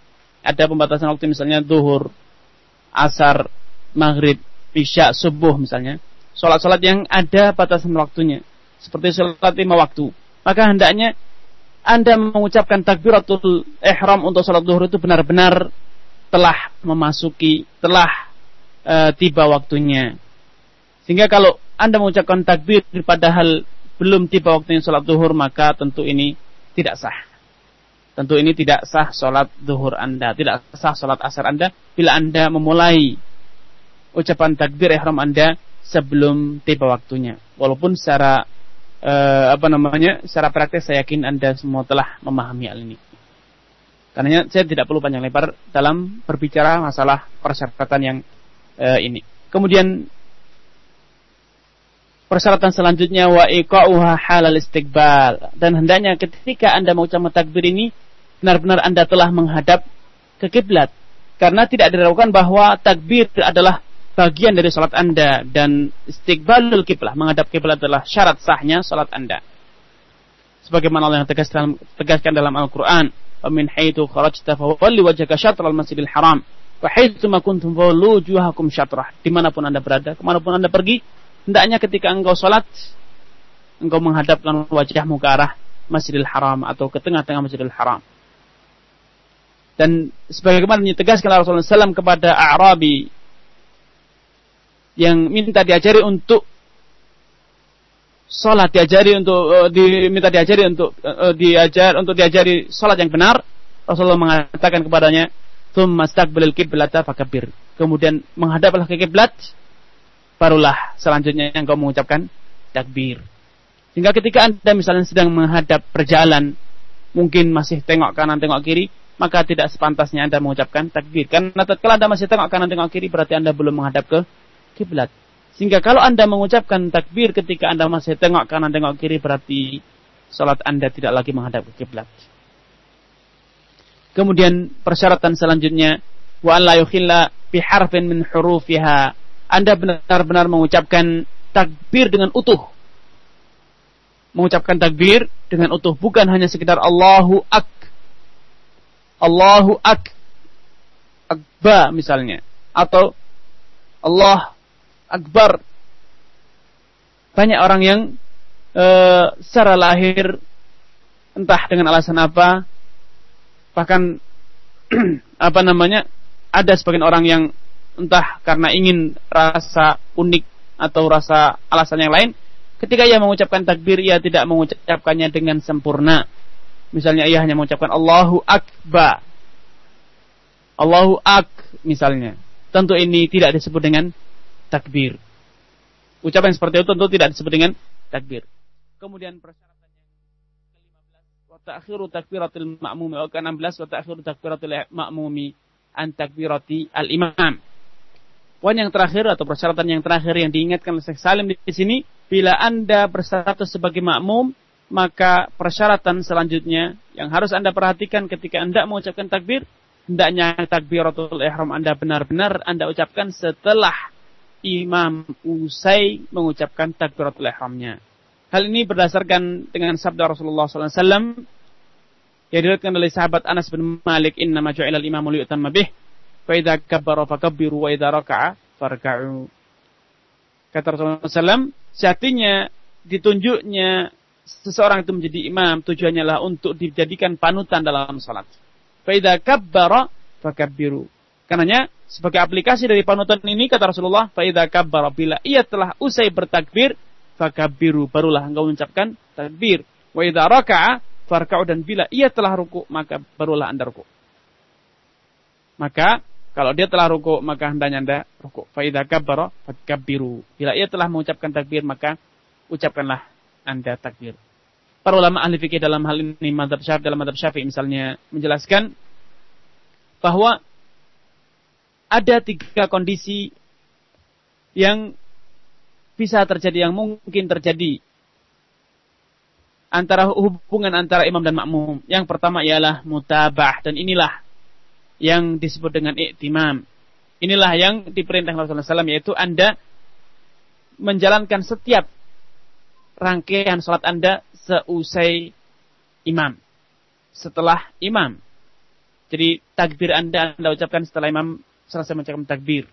Speaker 1: Ada pembatasan waktu misalnya duhur, asar, maghrib, isya, subuh misalnya sholat-sholat yang ada batasan waktunya. Seperti sholat lima waktu. Maka hendaknya Anda mengucapkan takbiratul ihram untuk sholat duhur itu benar-benar telah memasuki, telah e, tiba waktunya. Sehingga kalau Anda mengucapkan takbir padahal belum tiba waktunya sholat duhur, maka tentu ini tidak sah. Tentu ini tidak sah sholat duhur Anda, tidak sah sholat asar Anda bila Anda memulai ucapan takbir ihram Anda sebelum tiba waktunya. Walaupun secara uh, apa namanya? secara praktis saya yakin Anda semua telah memahami hal ini. Karena saya tidak perlu panjang lebar dalam berbicara masalah persyaratan yang uh, ini. Kemudian persyaratan selanjutnya wa iqa'uha halal istiqbal dan hendaknya ketika Anda mengucapkan takbir ini benar-benar Anda telah menghadap ke kiblat karena tidak diragukan bahwa takbir adalah bagian dari salat Anda dan istiqbalul kiblah menghadap kiblat adalah syarat sahnya salat Anda. Sebagaimana Allah yang tegaskan, tegaskan dalam Al-Qur'an, "Wa min haitsu kharajta fawalli wajhaka syatral masjidil haram wa haitsu ma kuntum fawallu wujuhakum syatrah." Di mana pun Anda berada, ke mana pun Anda pergi, hendaknya ketika engkau salat engkau menghadapkan wajahmu ke arah Masjidil Haram atau ke tengah-tengah Masjidil Haram. Dan sebagaimana ditegaskan Rasulullah SAW kepada Arabi yang minta diajari untuk sholat diajari untuk uh, diminta diajari untuk uh, diajar untuk diajari sholat yang benar. Rasulullah mengatakan kepadanya thumma staqbilil qiblata fakabir kemudian menghadaplah ke kiblat barulah selanjutnya yang kau mengucapkan takbir. Sehingga ketika anda misalnya sedang menghadap perjalanan mungkin masih tengok kanan tengok kiri maka tidak sepantasnya anda mengucapkan takbir. Karena tatkala anda masih tengok kanan tengok kiri berarti anda belum menghadap ke kiblat. Sehingga kalau Anda mengucapkan takbir ketika Anda masih tengok kanan tengok kiri berarti salat Anda tidak lagi menghadap ke kiblat. Kemudian persyaratan selanjutnya wa la yukhilla bi harfin min hurufiha. Anda benar-benar mengucapkan takbir dengan utuh. Mengucapkan takbir dengan utuh bukan hanya sekedar Allahu ak Allahu ak akba misalnya atau Allah Akbar. Banyak orang yang e, secara lahir entah dengan alasan apa bahkan apa namanya ada sebagian orang yang entah karena ingin rasa unik atau rasa alasan yang lain ketika ia mengucapkan takbir ia tidak mengucapkannya dengan sempurna. Misalnya ia hanya mengucapkan Allahu Akbar. Allahu Ak misalnya. Tentu ini tidak disebut dengan takbir. Ucapan seperti itu tentu tidak disebut dengan takbir. Kemudian persyaratan yang ke-15 wa ta'khiru takbiratul ma'mumi wa ke-16 wa ta'khiru takbiratul ma'mumi an takbirati al-imam. Poin yang terakhir atau persyaratan yang terakhir yang diingatkan oleh Syekh Salim di sini, bila Anda berstatus sebagai makmum, maka persyaratan selanjutnya yang harus Anda perhatikan ketika Anda mengucapkan takbir, hendaknya takbiratul ihram Anda benar-benar Anda ucapkan setelah imam usai mengucapkan takbiratul ihramnya. Hal ini berdasarkan dengan sabda Rasulullah SAW yang diriwayatkan oleh sahabat Anas bin Malik, "Inna ma ju'ila al-imamu liyutamma bih, fa idza kabbara fakabbiru wa idza raka'a farka'u." Kata Rasulullah SAW, sejatinya ditunjuknya seseorang itu menjadi imam tujuannya lah untuk dijadikan panutan dalam salat. Fa idza kabbara fakabbiru. Karenanya sebagai aplikasi dari panutan ini kata Rasulullah, "Faidza kabbara bila ia telah usai bertakbir, fakabbiru barulah engkau mengucapkan takbir. Wa idza raka'a farka'u dan bila ia telah ruku maka barulah Anda ruku." Maka kalau dia telah ruku maka hendaknya Anda ruku. Fa idza kabbara fakabbiru. Bila ia telah mengucapkan takbir maka ucapkanlah Anda takbir. Para ulama ahli fikih dalam hal ini madhab syafi'i dalam madhab syafi'i misalnya menjelaskan bahwa ada tiga kondisi yang bisa terjadi yang mungkin terjadi antara hubungan antara imam dan makmum. Yang pertama ialah mutabah dan inilah yang disebut dengan iktimam. Inilah yang diperintah Rasulullah SAW yaitu Anda menjalankan setiap rangkaian salat Anda seusai imam. Setelah imam. Jadi takbir Anda Anda ucapkan setelah imam selesai mengucapkan takbir.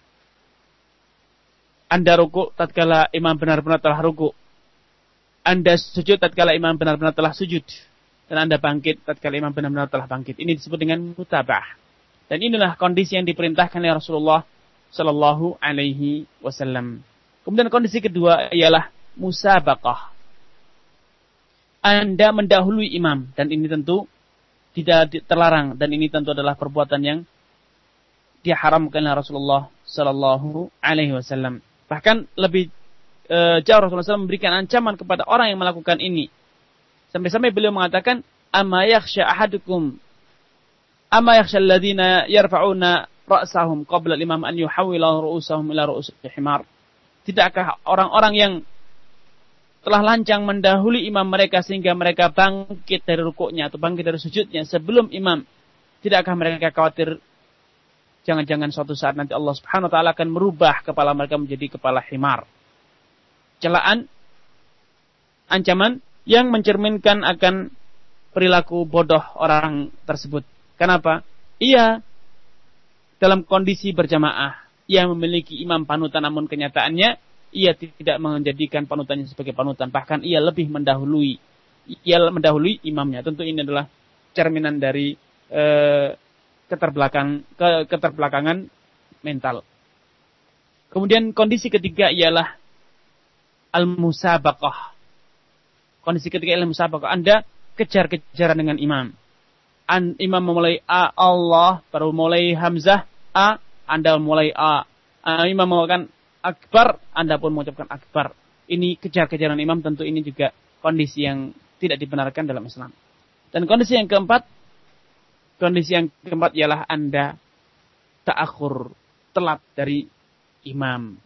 Speaker 1: Anda ruku tatkala imam benar-benar telah ruku. Anda sujud tatkala imam benar-benar telah sujud. Dan Anda bangkit tatkala imam benar-benar telah bangkit. Ini disebut dengan mutabah. Dan inilah kondisi yang diperintahkan oleh Rasulullah Shallallahu Alaihi Wasallam. Kemudian kondisi kedua ialah musabaqah. Anda mendahului imam dan ini tentu tidak terlarang dan ini tentu adalah perbuatan yang diharamkan oleh Rasulullah Sallallahu Alaihi Wasallam. Bahkan lebih e, jauh Rasulullah SAW memberikan ancaman kepada orang yang melakukan ini. Sampai-sampai beliau mengatakan, "Amma yakhsha ahadukum alladhina yarfa'una ra'sahum qabla al-imam an yuhawwila ru'usahum ila ru'us himar." Tidakkah orang-orang yang telah lancang mendahului imam mereka sehingga mereka bangkit dari rukuknya atau bangkit dari sujudnya sebelum imam. Tidakkah mereka khawatir jangan-jangan suatu saat nanti Allah Subhanahu wa taala akan merubah kepala mereka menjadi kepala himar. Celaan ancaman yang mencerminkan akan perilaku bodoh orang tersebut. Kenapa? Ia dalam kondisi berjamaah, ia memiliki imam panutan namun kenyataannya ia tidak menjadikan panutannya sebagai panutan, bahkan ia lebih mendahului ia mendahului imamnya. Tentu ini adalah cerminan dari eh, keterbelakang ke, keterbelakangan mental. Kemudian kondisi ketiga ialah al-musabaqah. Kondisi ketiga ialah musabaqah. Anda kejar-kejaran dengan imam. An, imam memulai A Allah, baru mulai Hamzah A, Anda mulai A. Uh, imam mengatakan akbar, Anda pun mengucapkan akbar. Ini kejar-kejaran imam tentu ini juga kondisi yang tidak dibenarkan dalam Islam. Dan kondisi yang keempat, kondisi yang keempat ialah Anda ta'akhur, telat dari imam.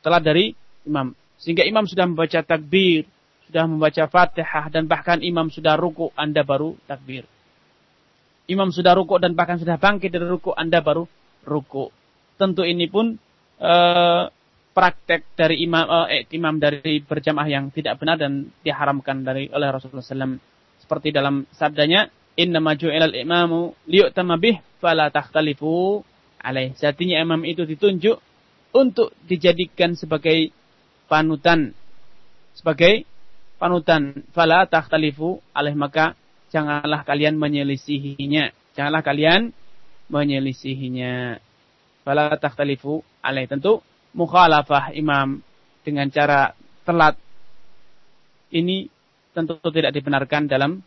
Speaker 1: Telat dari imam. Sehingga imam sudah membaca takbir, sudah membaca fatihah, dan bahkan imam sudah ruku, Anda baru takbir. Imam sudah ruku dan bahkan sudah bangkit dari ruku, Anda baru ruku. Tentu ini pun eh, praktek dari imam eh, imam dari berjamaah yang tidak benar dan diharamkan dari oleh Rasulullah SAW seperti dalam sabdanya inna maju ilal imamu liyu'tama bih fala takhtalifu alaih. Satinya imam itu ditunjuk untuk dijadikan sebagai panutan. Sebagai panutan. Fala takhtalifu alaih. Maka janganlah kalian menyelisihinya. Janganlah kalian menyelisihinya. Fala takhtalifu alaih. Tentu mukhalafah imam dengan cara telat ini tentu tidak dibenarkan dalam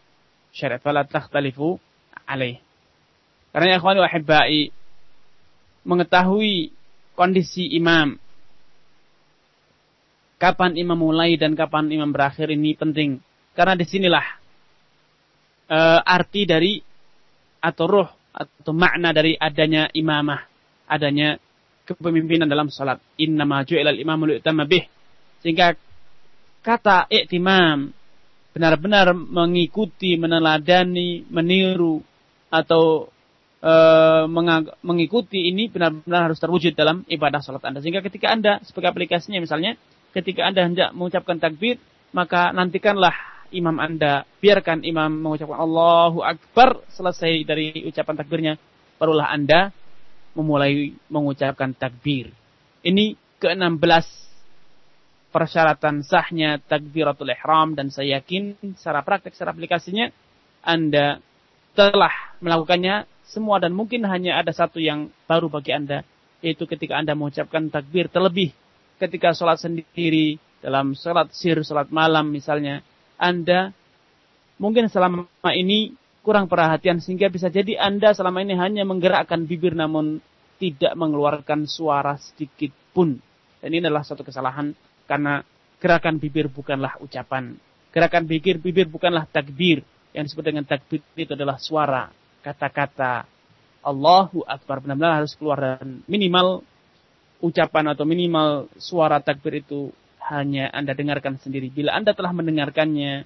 Speaker 1: syariat fala takhtalifu alaih karena ya ikhwani wahibbai mengetahui kondisi imam kapan imam mulai dan kapan imam berakhir ini penting karena di sinilah uh, arti dari atau roh atau makna dari adanya imamah adanya kepemimpinan dalam salat. Inna maju ilal imam bih. Sehingga kata iktimam benar-benar mengikuti, meneladani, meniru atau e, mengikuti ini benar-benar harus terwujud dalam ibadah salat Anda. Sehingga ketika Anda sebagai aplikasinya misalnya ketika Anda hendak mengucapkan takbir, maka nantikanlah imam Anda, biarkan imam mengucapkan Allahu Akbar selesai dari ucapan takbirnya, barulah Anda memulai mengucapkan takbir. Ini ke-16 persyaratan sahnya takbiratul ihram dan saya yakin secara praktek, secara aplikasinya Anda telah melakukannya semua dan mungkin hanya ada satu yang baru bagi Anda yaitu ketika Anda mengucapkan takbir terlebih ketika sholat sendiri dalam sholat sir, sholat malam misalnya Anda mungkin selama ini kurang perhatian sehingga bisa jadi Anda selama ini hanya menggerakkan bibir namun tidak mengeluarkan suara sedikit pun. Dan ini adalah satu kesalahan karena gerakan bibir bukanlah ucapan. Gerakan bibir bibir bukanlah takbir. Yang disebut dengan takbir itu adalah suara, kata-kata Allahu Akbar benar-benar harus keluar dan minimal ucapan atau minimal suara takbir itu hanya Anda dengarkan sendiri. Bila Anda telah mendengarkannya,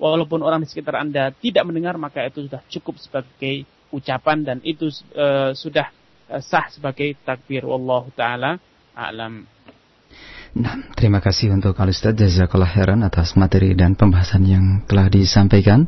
Speaker 1: walaupun orang di sekitar Anda tidak mendengar, maka itu sudah cukup sebagai ucapan dan itu uh, sudah uh, sah sebagai takbir. Wallahu taala a'lam.
Speaker 2: Nah, terima kasih untuk Al Ustaz Jazakallah Heran atas materi dan pembahasan yang telah disampaikan.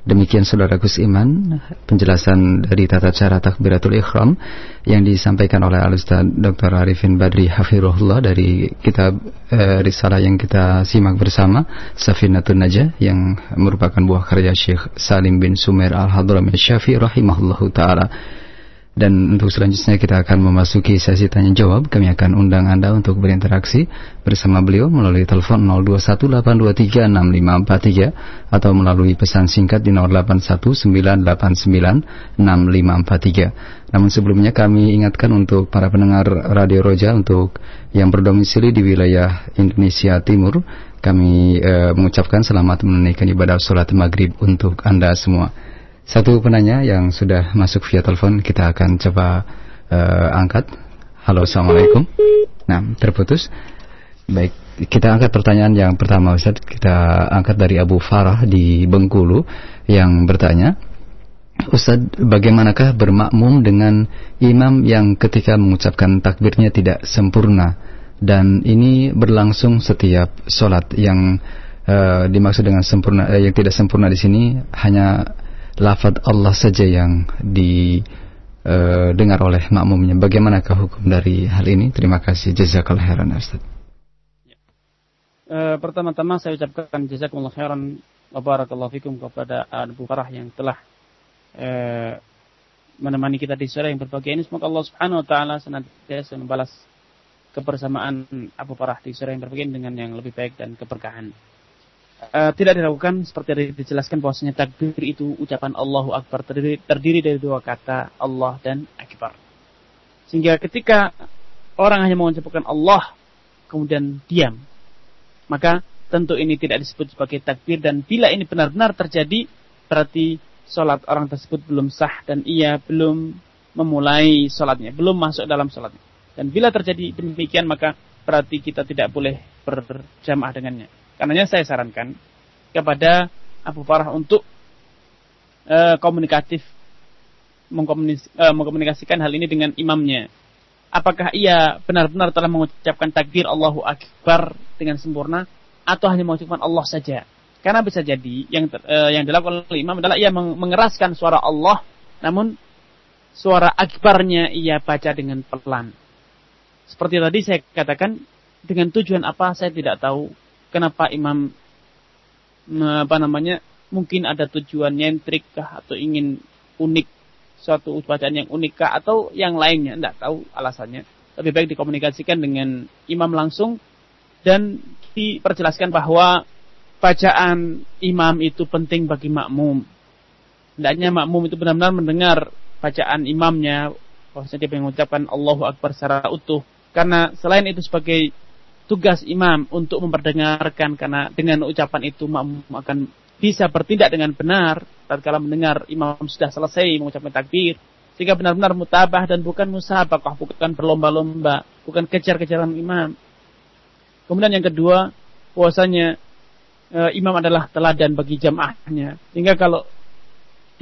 Speaker 2: Demikian saudara Gus Iman penjelasan dari tata cara takbiratul ikhram yang disampaikan oleh Al Ustaz Dr. Arifin Badri Hafirullah dari kitab eh, risalah yang kita simak bersama Safinatun Najah yang merupakan buah karya Syekh Salim bin Sumer Al-Hadrami Syafi'i rahimahullahu taala. Dan untuk selanjutnya kita akan memasuki sesi tanya jawab. Kami akan undang Anda untuk berinteraksi bersama beliau melalui telepon 0218236543 atau melalui pesan singkat di 0819896543. Namun sebelumnya kami ingatkan untuk para pendengar Radio Roja untuk yang berdomisili di wilayah Indonesia Timur, kami eh, mengucapkan selamat menunaikan ibadah sholat maghrib untuk Anda semua. Satu penanya yang sudah masuk via telepon kita akan coba uh, angkat. Halo, assalamualaikum. Nah, terputus. Baik, kita angkat pertanyaan yang pertama Ustaz. Kita angkat dari Abu Farah di Bengkulu yang bertanya, Ustaz, bagaimanakah bermakmum dengan imam yang ketika mengucapkan takbirnya tidak sempurna dan ini berlangsung setiap sholat yang uh, dimaksud dengan sempurna uh, yang tidak sempurna di sini hanya lafad Allah saja yang didengar uh, oleh makmumnya. Bagaimanakah hukum dari hal ini? Terima kasih. Jazakallah khairan Ustaz.
Speaker 1: Ya. Uh, pertama-tama saya ucapkan jazakumullah khairan wa barakallahu fikum kepada Abu Farah yang telah uh, menemani kita di sore yang berbahagia ini. Semoga Allah Subhanahu wa taala senantiasa membalas kebersamaan Abu Farah di sore yang berbahagia dengan yang lebih baik dan keberkahan uh, tidak dilakukan seperti dijelaskan bahwasanya takbir itu ucapan Allahu Akbar terdiri, terdiri dari dua kata Allah dan Akbar. Sehingga ketika orang hanya mengucapkan Allah kemudian diam, maka tentu ini tidak disebut sebagai takbir dan bila ini benar-benar terjadi berarti sholat orang tersebut belum sah dan ia belum memulai sholatnya, belum masuk dalam sholatnya. Dan bila terjadi demikian maka berarti kita tidak boleh berjamaah dengannya. Karenanya saya sarankan kepada Abu Farah untuk uh, komunikatif mengkomunis, uh, mengkomunikasikan hal ini dengan imamnya. Apakah ia benar-benar telah mengucapkan takbir Allahu Akbar dengan sempurna atau hanya mengucapkan Allah saja? Karena bisa jadi yang uh, yang dilakukan oleh imam adalah ia mengeraskan suara Allah namun suara akbarnya ia baca dengan pelan. Seperti tadi saya katakan dengan tujuan apa saya tidak tahu kenapa imam apa namanya mungkin ada tujuan nyentrik kah atau ingin unik suatu bacaan yang unik kah atau yang lainnya tidak tahu alasannya. Lebih baik dikomunikasikan dengan imam langsung dan diperjelaskan bahwa bacaan imam itu penting bagi makmum. Hendaknya makmum itu benar-benar mendengar bacaan imamnya bahwasanya dia mengucapkan Allahu Akbar secara utuh. Karena selain itu sebagai tugas imam untuk memperdengarkan karena dengan ucapan itu makmum akan bisa bertindak dengan benar. Tatkala mendengar imam sudah selesai mengucapkan takbir sehingga benar-benar mutabah dan bukan musabakah bukan berlomba-lomba bukan kejar-kejaran imam. Kemudian yang kedua puasanya e, imam adalah teladan bagi jamaahnya. Sehingga kalau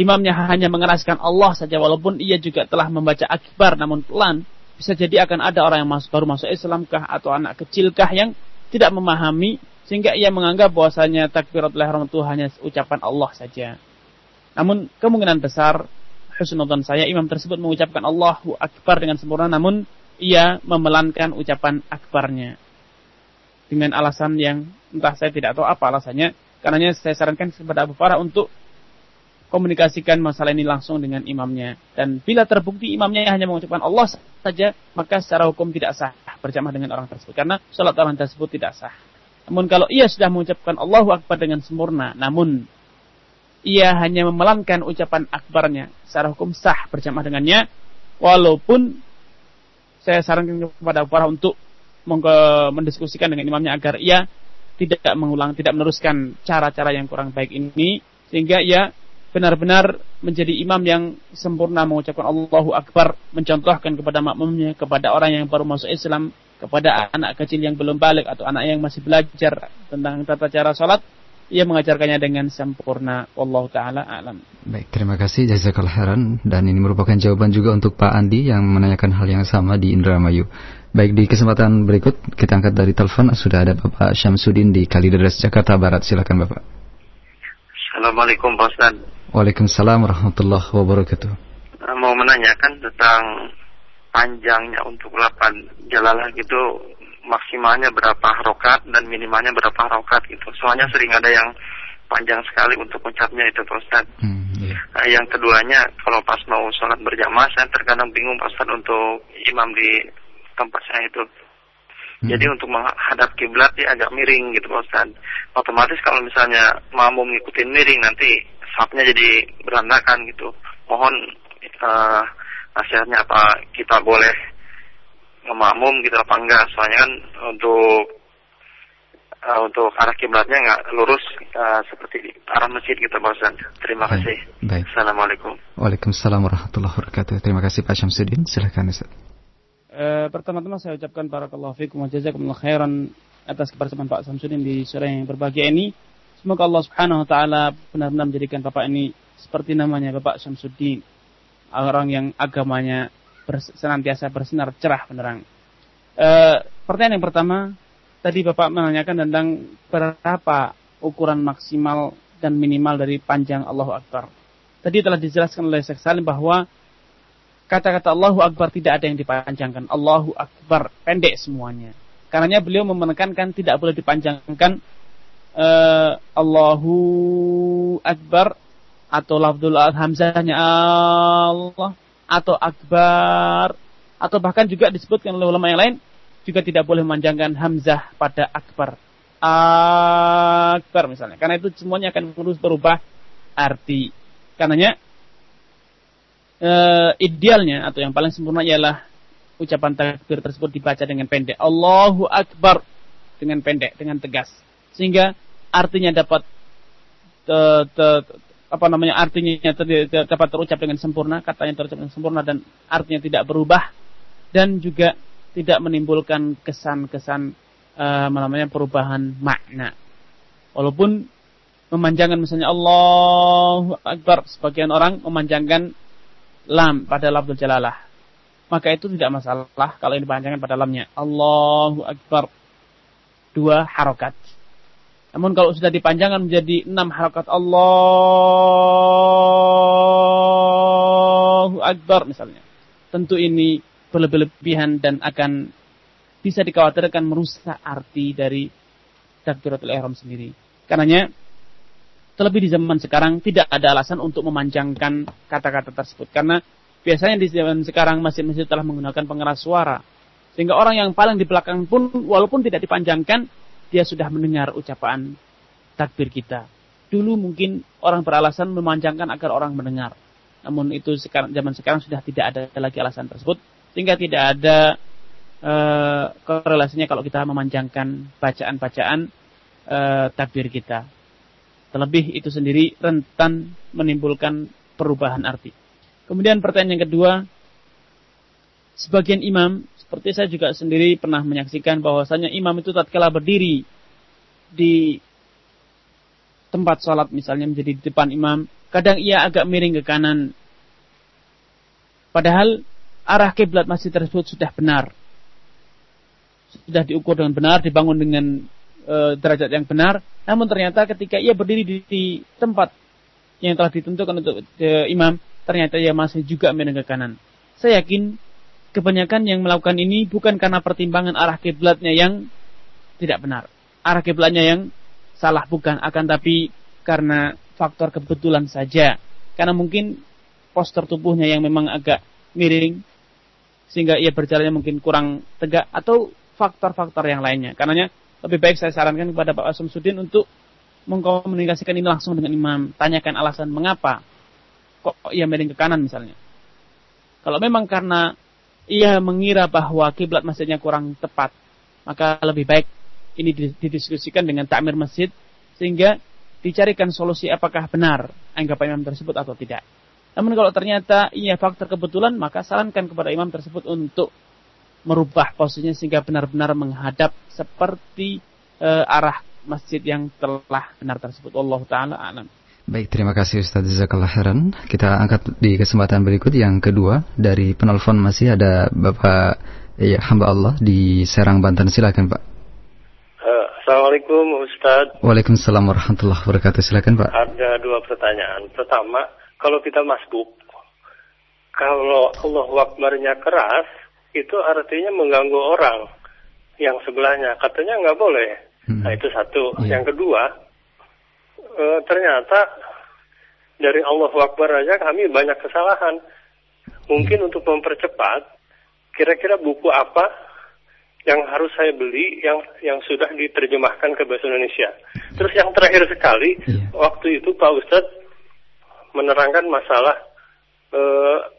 Speaker 1: imamnya hanya mengeraskan Allah saja walaupun ia juga telah membaca akbar namun pelan bisa jadi akan ada orang yang masuk, baru masuk Islam kah atau anak kecil kah yang tidak memahami sehingga ia menganggap bahwasanya takbiratul ihram itu hanya ucapan Allah saja. Namun kemungkinan besar husnudzon saya imam tersebut mengucapkan Allahu akbar dengan sempurna namun ia memelankan ucapan akbarnya dengan alasan yang entah saya tidak tahu apa alasannya. Karenanya saya sarankan kepada Abu Farah untuk komunikasikan masalah ini langsung dengan imamnya. Dan bila terbukti imamnya hanya mengucapkan Allah saja, maka secara hukum tidak sah berjamaah dengan orang tersebut. Karena sholat orang tersebut tidak sah. Namun kalau ia sudah mengucapkan Allahu Akbar dengan sempurna, namun ia hanya memelankan ucapan akbarnya, secara hukum sah berjamaah dengannya, walaupun saya sarankan kepada para untuk mendiskusikan dengan imamnya agar ia tidak mengulang, tidak meneruskan cara-cara yang kurang baik ini, sehingga ia benar-benar menjadi imam yang sempurna mengucapkan Allahu Akbar, mencontohkan kepada makmumnya, kepada orang yang baru masuk Islam, kepada anak kecil yang belum balik atau anak yang masih belajar tentang tata cara sholat, ia mengajarkannya dengan sempurna. Allah taala alam.
Speaker 2: Baik, terima kasih jazakallahu khairan dan ini merupakan jawaban juga untuk Pak Andi yang menanyakan hal yang sama di Indramayu. Baik, di kesempatan berikut kita angkat dari telepon sudah ada Bapak Syamsuddin di Kalideres Jakarta Barat. Silakan Bapak.
Speaker 3: Assalamualaikum Pak Ustaz.
Speaker 2: Waalaikumsalam warahmatullahi wabarakatuh.
Speaker 3: Mau menanyakan tentang panjangnya untuk 8 jalalah gitu maksimalnya berapa rokat dan minimalnya berapa rokat gitu. Soalnya sering ada yang panjang sekali untuk ucapnya itu Pak Ustaz.
Speaker 2: Hmm, iya.
Speaker 3: Nah, yang keduanya kalau pas mau sholat berjamaah saya terkadang bingung Pak Ustaz untuk imam di tempat saya itu.
Speaker 2: Hmm.
Speaker 3: Jadi untuk menghadap kiblat dia agak miring gitu Pak Ustaz. Otomatis kalau misalnya mau ngikutin miring nanti sapnya jadi berantakan gitu. Mohon uh, nasihatnya apa kita boleh ngemakmum gitu apa enggak soalnya kan untuk uh, untuk arah kiblatnya nggak lurus uh, seperti arah masjid gitu Pak Ustaz. Terima
Speaker 2: Baik,
Speaker 3: kasih.
Speaker 2: baik.
Speaker 3: Assalamualaikum.
Speaker 2: Waalaikumsalam warahmatullahi wabarakatuh. Terima kasih Pak Syamsuddin. Silakan Ustaz.
Speaker 1: Eh, pertama-tama saya ucapkan barakallahu fikum wa jazakumullah khairan atas kebersamaan Pak Samsudin di sore yang berbahagia ini. Semoga Allah Subhanahu wa taala benar-benar menjadikan Bapak ini seperti namanya Bapak Syamsuddin, orang yang agamanya senantiasa bersinar cerah penerang. Eh, pertanyaan yang pertama, tadi Bapak menanyakan tentang berapa ukuran maksimal dan minimal dari panjang Allahu Akbar. Tadi telah dijelaskan oleh Syekh Salim bahwa kata-kata Allahu Akbar tidak ada yang dipanjangkan. Allahu Akbar pendek semuanya. Karenanya beliau menekankan tidak boleh dipanjangkan eh, Allahu Akbar atau lafzul hamzahnya Allah atau Akbar atau bahkan juga disebutkan oleh ulama yang lain juga tidak boleh memanjangkan hamzah pada Akbar. Akbar misalnya. Karena itu semuanya akan terus berubah arti. Karenanya eh, idealnya atau yang paling sempurna ialah ucapan takbir tersebut dibaca dengan pendek. Allahu Akbar dengan pendek, dengan tegas. Sehingga artinya dapat te, te, apa namanya artinya ter- dapat terucap dengan sempurna, katanya terucap dengan sempurna dan artinya tidak berubah dan juga tidak menimbulkan kesan-kesan apa namanya perubahan makna. Walaupun memanjangkan misalnya Allahu Akbar, sebagian orang memanjangkan lam pada lafzul jalalah. Maka itu tidak masalah kalau ini dipanjangkan pada lamnya. Allahu Akbar. Dua harokat. Namun kalau sudah dipanjangkan menjadi enam harokat Allahu Akbar misalnya. Tentu ini berlebihan dan akan bisa dikhawatirkan merusak arti dari takbiratul ihram sendiri. Karenanya terlebih di zaman sekarang tidak ada alasan untuk memanjangkan kata-kata tersebut karena biasanya di zaman sekarang masjid-masjid telah menggunakan pengeras suara sehingga orang yang paling di belakang pun walaupun tidak dipanjangkan dia sudah mendengar ucapan takbir kita. Dulu mungkin orang beralasan memanjangkan agar orang mendengar. Namun itu sekarang zaman sekarang sudah tidak ada lagi alasan tersebut sehingga tidak ada eh, korelasinya kalau kita memanjangkan bacaan-bacaan eh, takbir kita. Terlebih itu sendiri rentan menimbulkan perubahan arti. Kemudian pertanyaan yang kedua, sebagian imam, seperti saya juga sendiri pernah menyaksikan bahwasanya imam itu tatkala berdiri di tempat sholat misalnya menjadi di depan imam, kadang ia agak miring ke kanan. Padahal arah kiblat masjid tersebut sudah benar. Sudah diukur dengan benar, dibangun dengan e, derajat yang benar, namun ternyata ketika ia berdiri di, di tempat yang telah ditentukan untuk e, imam, ternyata ia masih juga miring ke kanan. Saya yakin kebanyakan yang melakukan ini bukan karena pertimbangan arah kiblatnya yang tidak benar. Arah kiblatnya yang salah bukan, akan tapi karena faktor kebetulan saja. Karena mungkin postur tubuhnya yang memang agak miring sehingga ia berjalannya mungkin kurang tegak atau faktor-faktor yang lainnya. Karenanya lebih baik saya sarankan kepada Pak Asumsudin untuk mengkomunikasikan ini langsung dengan imam. Tanyakan alasan mengapa kok ia miring ke kanan misalnya. Kalau memang karena ia mengira bahwa kiblat masjidnya kurang tepat, maka lebih baik ini didiskusikan dengan takmir masjid sehingga dicarikan solusi apakah benar anggapan imam tersebut atau tidak. Namun kalau ternyata ia faktor kebetulan, maka sarankan kepada imam tersebut untuk merubah posisinya sehingga benar-benar menghadap seperti e, arah masjid yang telah benar tersebut. Allah taala alam.
Speaker 2: Baik, terima kasih Ustaz Jazakallah Heran. Kita angkat di kesempatan berikut yang kedua dari penelpon masih ada Bapak ya, hamba Allah di Serang Banten. Silakan Pak.
Speaker 4: Uh, Assalamualaikum Ustaz.
Speaker 2: Waalaikumsalam warahmatullahi wabarakatuh. Silakan Pak.
Speaker 4: Ada dua pertanyaan. Pertama, kalau kita masbuk, kalau Allah Akbarnya keras, itu artinya mengganggu orang yang sebelahnya. Katanya nggak boleh.
Speaker 2: Hmm.
Speaker 4: Nah itu satu.
Speaker 2: Iya.
Speaker 4: Yang kedua, e, ternyata dari Allah Akbar aja kami banyak kesalahan. Mungkin untuk mempercepat, kira-kira buku apa yang harus saya beli yang yang sudah diterjemahkan ke bahasa Indonesia. Terus yang terakhir sekali, yeah. waktu itu Pak Ustadz menerangkan masalah e,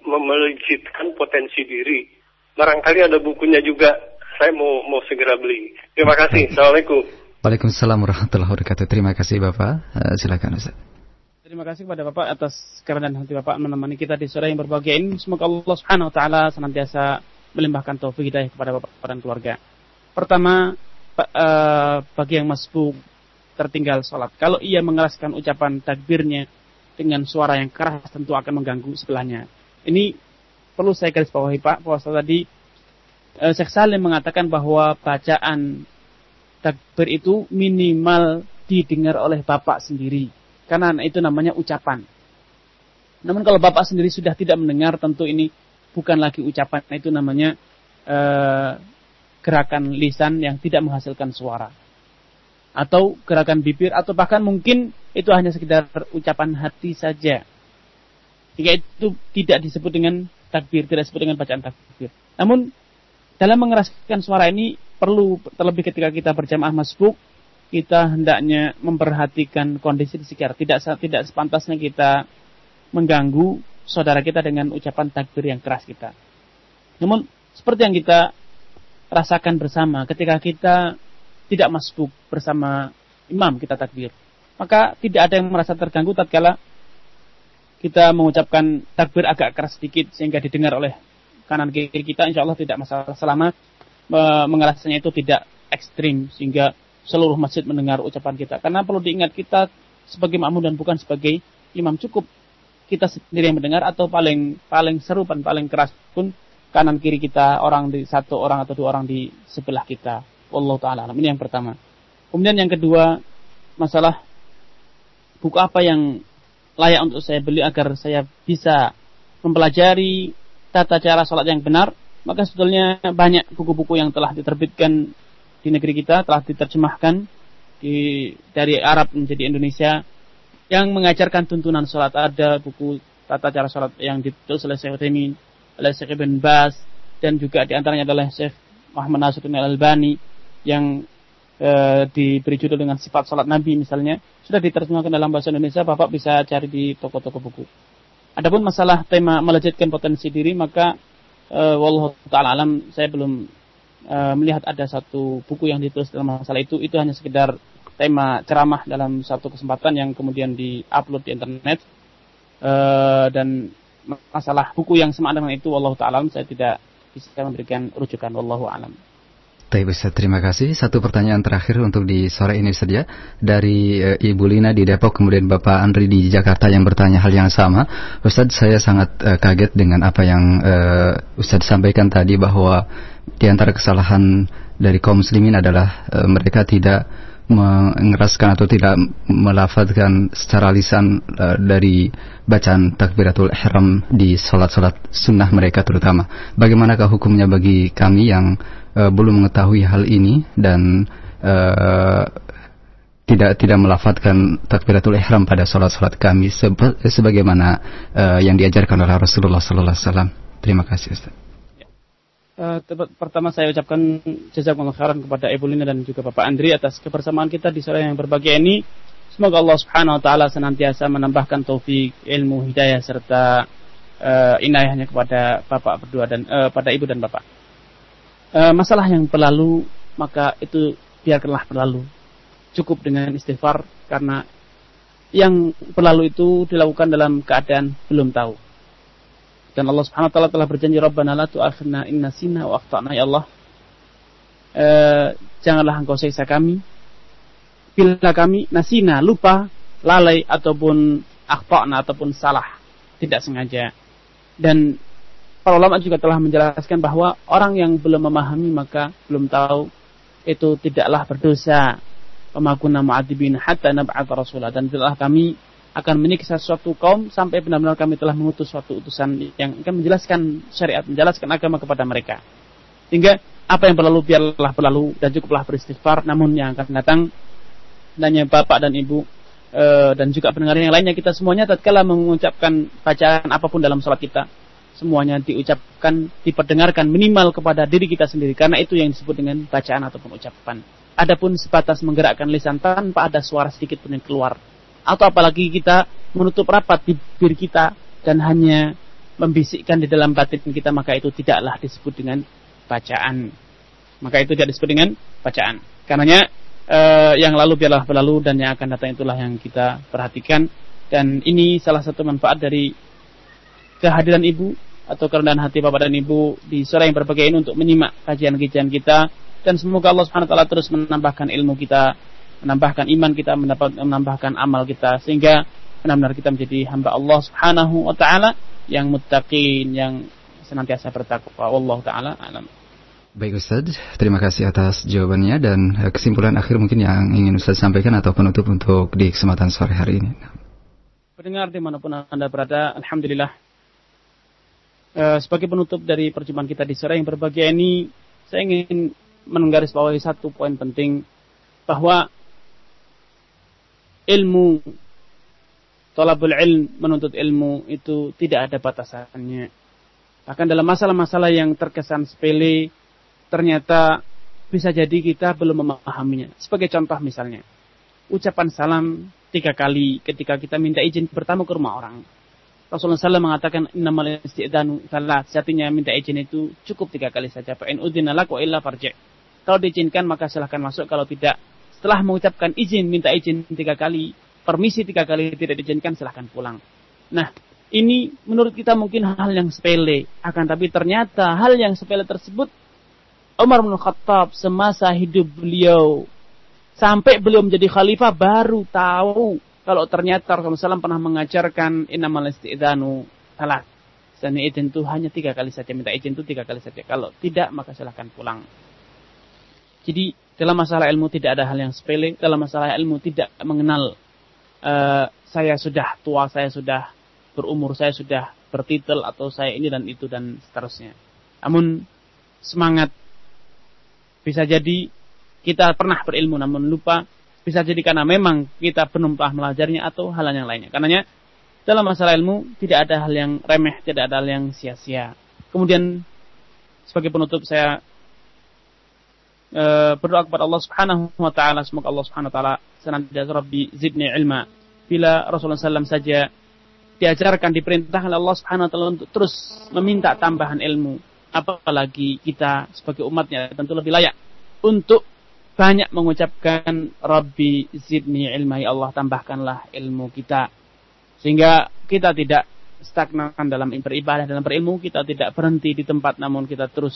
Speaker 4: memelejitkan potensi diri. Barangkali ada bukunya juga. Saya mau mau segera beli. Terima kasih. Assalamualaikum.
Speaker 2: Waalaikumsalam warahmatullahi wabarakatuh. Terima kasih Bapak. Uh, silakan Ustaz.
Speaker 1: Terima kasih kepada Bapak atas kerendahan hati Bapak menemani kita di sore yang berbahagia ini. Semoga Allah Subhanahu wa taala senantiasa melimpahkan taufik hidayah kepada Bapak dan keluarga. Pertama, uh, bagi yang masbuk tertinggal sholat. Kalau ia mengeraskan ucapan takbirnya dengan suara yang keras tentu akan mengganggu sebelahnya. Ini perlu saya garis bawahi Pak, bahwa tadi eh, Syekh Salim mengatakan bahwa bacaan takbir itu minimal didengar oleh Bapak sendiri. Karena itu namanya ucapan. Namun kalau Bapak sendiri sudah tidak mendengar tentu ini bukan lagi ucapan, itu namanya eh, gerakan lisan yang tidak menghasilkan suara atau gerakan bibir atau bahkan mungkin itu hanya sekedar ucapan hati saja. Jika itu tidak disebut dengan takbir, tidak disebut dengan bacaan takbir. Namun dalam mengeraskan suara ini perlu terlebih ketika kita berjamaah masbuk kita hendaknya memperhatikan kondisi di sekitar. Tidak tidak sepantasnya kita mengganggu saudara kita dengan ucapan takbir yang keras kita. Namun seperti yang kita rasakan bersama ketika kita tidak masbuk bersama imam kita takbir. Maka tidak ada yang merasa terganggu tatkala kita mengucapkan takbir agak keras sedikit sehingga didengar oleh kanan kiri kita insya Allah tidak masalah selama e, itu tidak ekstrim sehingga seluruh masjid mendengar ucapan kita. Karena perlu diingat kita sebagai makmum dan bukan sebagai imam cukup kita sendiri yang mendengar atau paling paling seru dan paling keras pun kanan kiri kita orang di satu orang atau dua orang di sebelah kita. Allah taala alam. Ini yang pertama. Kemudian yang kedua, masalah buku apa yang layak untuk saya beli agar saya bisa mempelajari tata cara sholat yang benar, maka sebetulnya banyak buku-buku yang telah diterbitkan di negeri kita, telah diterjemahkan di, dari Arab menjadi Indonesia yang mengajarkan tuntunan sholat. Ada buku tata cara sholat yang ditulis oleh Syekh Utsaimin, oleh Syekh Ibn Bas, dan juga di antaranya adalah Syekh Muhammad Nasiruddin Al-Albani yang e, diberi judul dengan sifat salat Nabi misalnya sudah diterjemahkan dalam bahasa Indonesia Bapak bisa cari di toko-toko buku. Adapun masalah tema melejitkan potensi diri maka e, wallahu taala alam saya belum e, melihat ada satu buku yang ditulis dalam masalah itu itu hanya sekedar tema ceramah dalam satu kesempatan yang kemudian diupload di internet e, dan masalah buku yang dengan itu wallahu taala saya tidak bisa memberikan rujukan wallahu alam.
Speaker 2: Baik Ustaz, terima kasih. Satu pertanyaan terakhir untuk di sore ini saja dari e, Ibu Lina di Depok, kemudian Bapak Andri di Jakarta yang bertanya hal yang sama. Ustaz, saya sangat e, kaget dengan apa yang e, Ustaz sampaikan tadi bahwa di antara kesalahan dari kaum muslimin adalah e, mereka tidak mengeraskan atau tidak melafazkan secara lisan uh, dari bacaan takbiratul ihram di salat-salat sunnah mereka terutama. Bagaimanakah hukumnya bagi kami yang uh, belum mengetahui hal ini dan uh, tidak tidak melafatkan takbiratul ihram pada salat-salat kami sebagaimana uh, yang diajarkan oleh Rasulullah sallallahu alaihi wasallam. Terima kasih Ustaz.
Speaker 1: Uh, pertama saya ucapkan jazakumullah khairan kepada Ibu Lina dan juga Bapak Andri atas kebersamaan kita di sore yang berbahagia ini. Semoga Allah Subhanahu wa taala senantiasa menambahkan taufik, ilmu, hidayah serta uh, inayahnya kepada Bapak berdua dan uh, pada Ibu dan Bapak. Uh, masalah yang berlalu maka itu biarkanlah berlalu. Cukup dengan istighfar karena yang berlalu itu dilakukan dalam keadaan belum tahu dan Allah Subhanahu wa taala telah berjanji Rabbana la tu'akhirna in nasina wa akhtana ya Allah. E, janganlah engkau siksa kami bila kami nasina lupa, lalai ataupun akhtana ataupun salah, tidak sengaja. Dan para ulama juga telah menjelaskan bahwa orang yang belum memahami maka belum tahu itu tidaklah berdosa. Pemakuna mu'adzibin hatta nab'atha rasulah dan tidaklah kami akan menyiksa suatu kaum sampai benar-benar kami telah mengutus suatu utusan yang akan menjelaskan syariat, menjelaskan agama kepada mereka. Sehingga apa yang berlalu biarlah berlalu dan cukuplah beristighfar. Namun yang akan datang, hanya bapak dan ibu e, dan juga pendengar yang lainnya kita semuanya tatkala mengucapkan bacaan apa pun dalam sholat kita semuanya diucapkan diperdengarkan minimal kepada diri kita sendiri karena itu yang disebut dengan bacaan ataupun ucapan. Adapun sebatas menggerakkan lisan tanpa ada suara sedikit pun yang keluar atau apalagi kita menutup rapat bibir kita dan hanya membisikkan di dalam batin kita maka itu tidaklah disebut dengan bacaan. Maka itu tidak disebut dengan bacaan. Karenanya eh, yang lalu biarlah berlalu dan yang akan datang itulah yang kita perhatikan dan ini salah satu manfaat dari kehadiran ibu atau kerendahan hati bapak dan ibu di sore yang berbagai ini untuk menyimak kajian-kajian kita dan semoga Allah Subhanahu wa taala terus menambahkan ilmu kita, menambahkan iman kita, menambahkan amal kita sehingga benar-benar kita menjadi hamba Allah Subhanahu wa taala yang muttaqin, yang senantiasa bertakwa. Wallahu taala alam.
Speaker 2: Baik Ustaz, terima kasih atas jawabannya dan eh, kesimpulan akhir mungkin yang ingin Ustaz sampaikan atau penutup untuk di kesempatan sore hari ini.
Speaker 1: Pendengar di mana pun Anda berada, Alhamdulillah. E, sebagai penutup dari perjumpaan kita di sore yang berbahagia ini, saya ingin menggarisbawahi satu poin penting bahwa ilmu tolabul ilm menuntut ilmu itu tidak ada batasannya. Bahkan dalam masalah-masalah yang terkesan sepele, ternyata bisa jadi kita belum memahaminya. Sebagai contoh misalnya, ucapan salam tiga kali ketika kita minta izin bertamu ke rumah orang. Rasulullah SAW mengatakan innamal isti'danu salat. Sejatinya minta izin itu cukup tiga kali saja. Fa'in udhina lak wa illa farji'. Kalau diizinkan maka silahkan masuk. Kalau tidak, setelah mengucapkan izin, minta izin tiga kali, permisi tiga kali tidak diizinkan, silahkan pulang. Nah, ini menurut kita mungkin hal yang sepele. Akan tapi ternyata hal yang sepele tersebut Umar bin Khattab semasa hidup beliau sampai beliau menjadi khalifah baru tahu kalau ternyata Rasulullah SAW pernah mengajarkan inamal isti'danu salat. Dan izin itu hanya tiga kali saja. Minta izin itu tiga kali saja. Kalau tidak maka silahkan pulang. Jadi dalam masalah ilmu tidak ada hal yang sepele. Dalam masalah ilmu tidak mengenal uh, saya sudah tua, saya sudah berumur, saya sudah bertitel atau saya ini dan itu dan seterusnya. Namun semangat bisa jadi kita pernah berilmu namun lupa. Bisa jadi karena memang kita belum pernah melajarinya atau hal yang lainnya. Karenanya dalam masalah ilmu tidak ada hal yang remeh, tidak ada hal yang sia-sia. Kemudian sebagai penutup saya e, berdoa kepada Allah Subhanahu wa taala. Semoga Allah Subhanahu wa taala senantiasa Rabbi zidni ilma. Bila Rasulullah SAW saja diajarkan diperintahkan oleh Allah Subhanahu wa taala untuk terus meminta tambahan ilmu, apalagi kita sebagai umatnya tentu lebih layak untuk banyak mengucapkan Rabbi zidni ilmi Allah tambahkanlah ilmu kita. Sehingga kita tidak stagnan dalam beribadah dalam berilmu kita tidak berhenti di tempat namun kita terus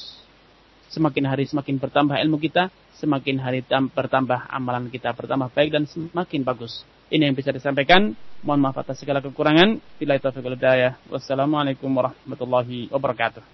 Speaker 1: semakin hari semakin bertambah ilmu kita semakin hari bertambah amalan kita bertambah baik dan semakin bagus. Ini yang bisa disampaikan. Mohon maaf atas segala kekurangan. Bila itu wassalamualaikum warahmatullahi wabarakatuh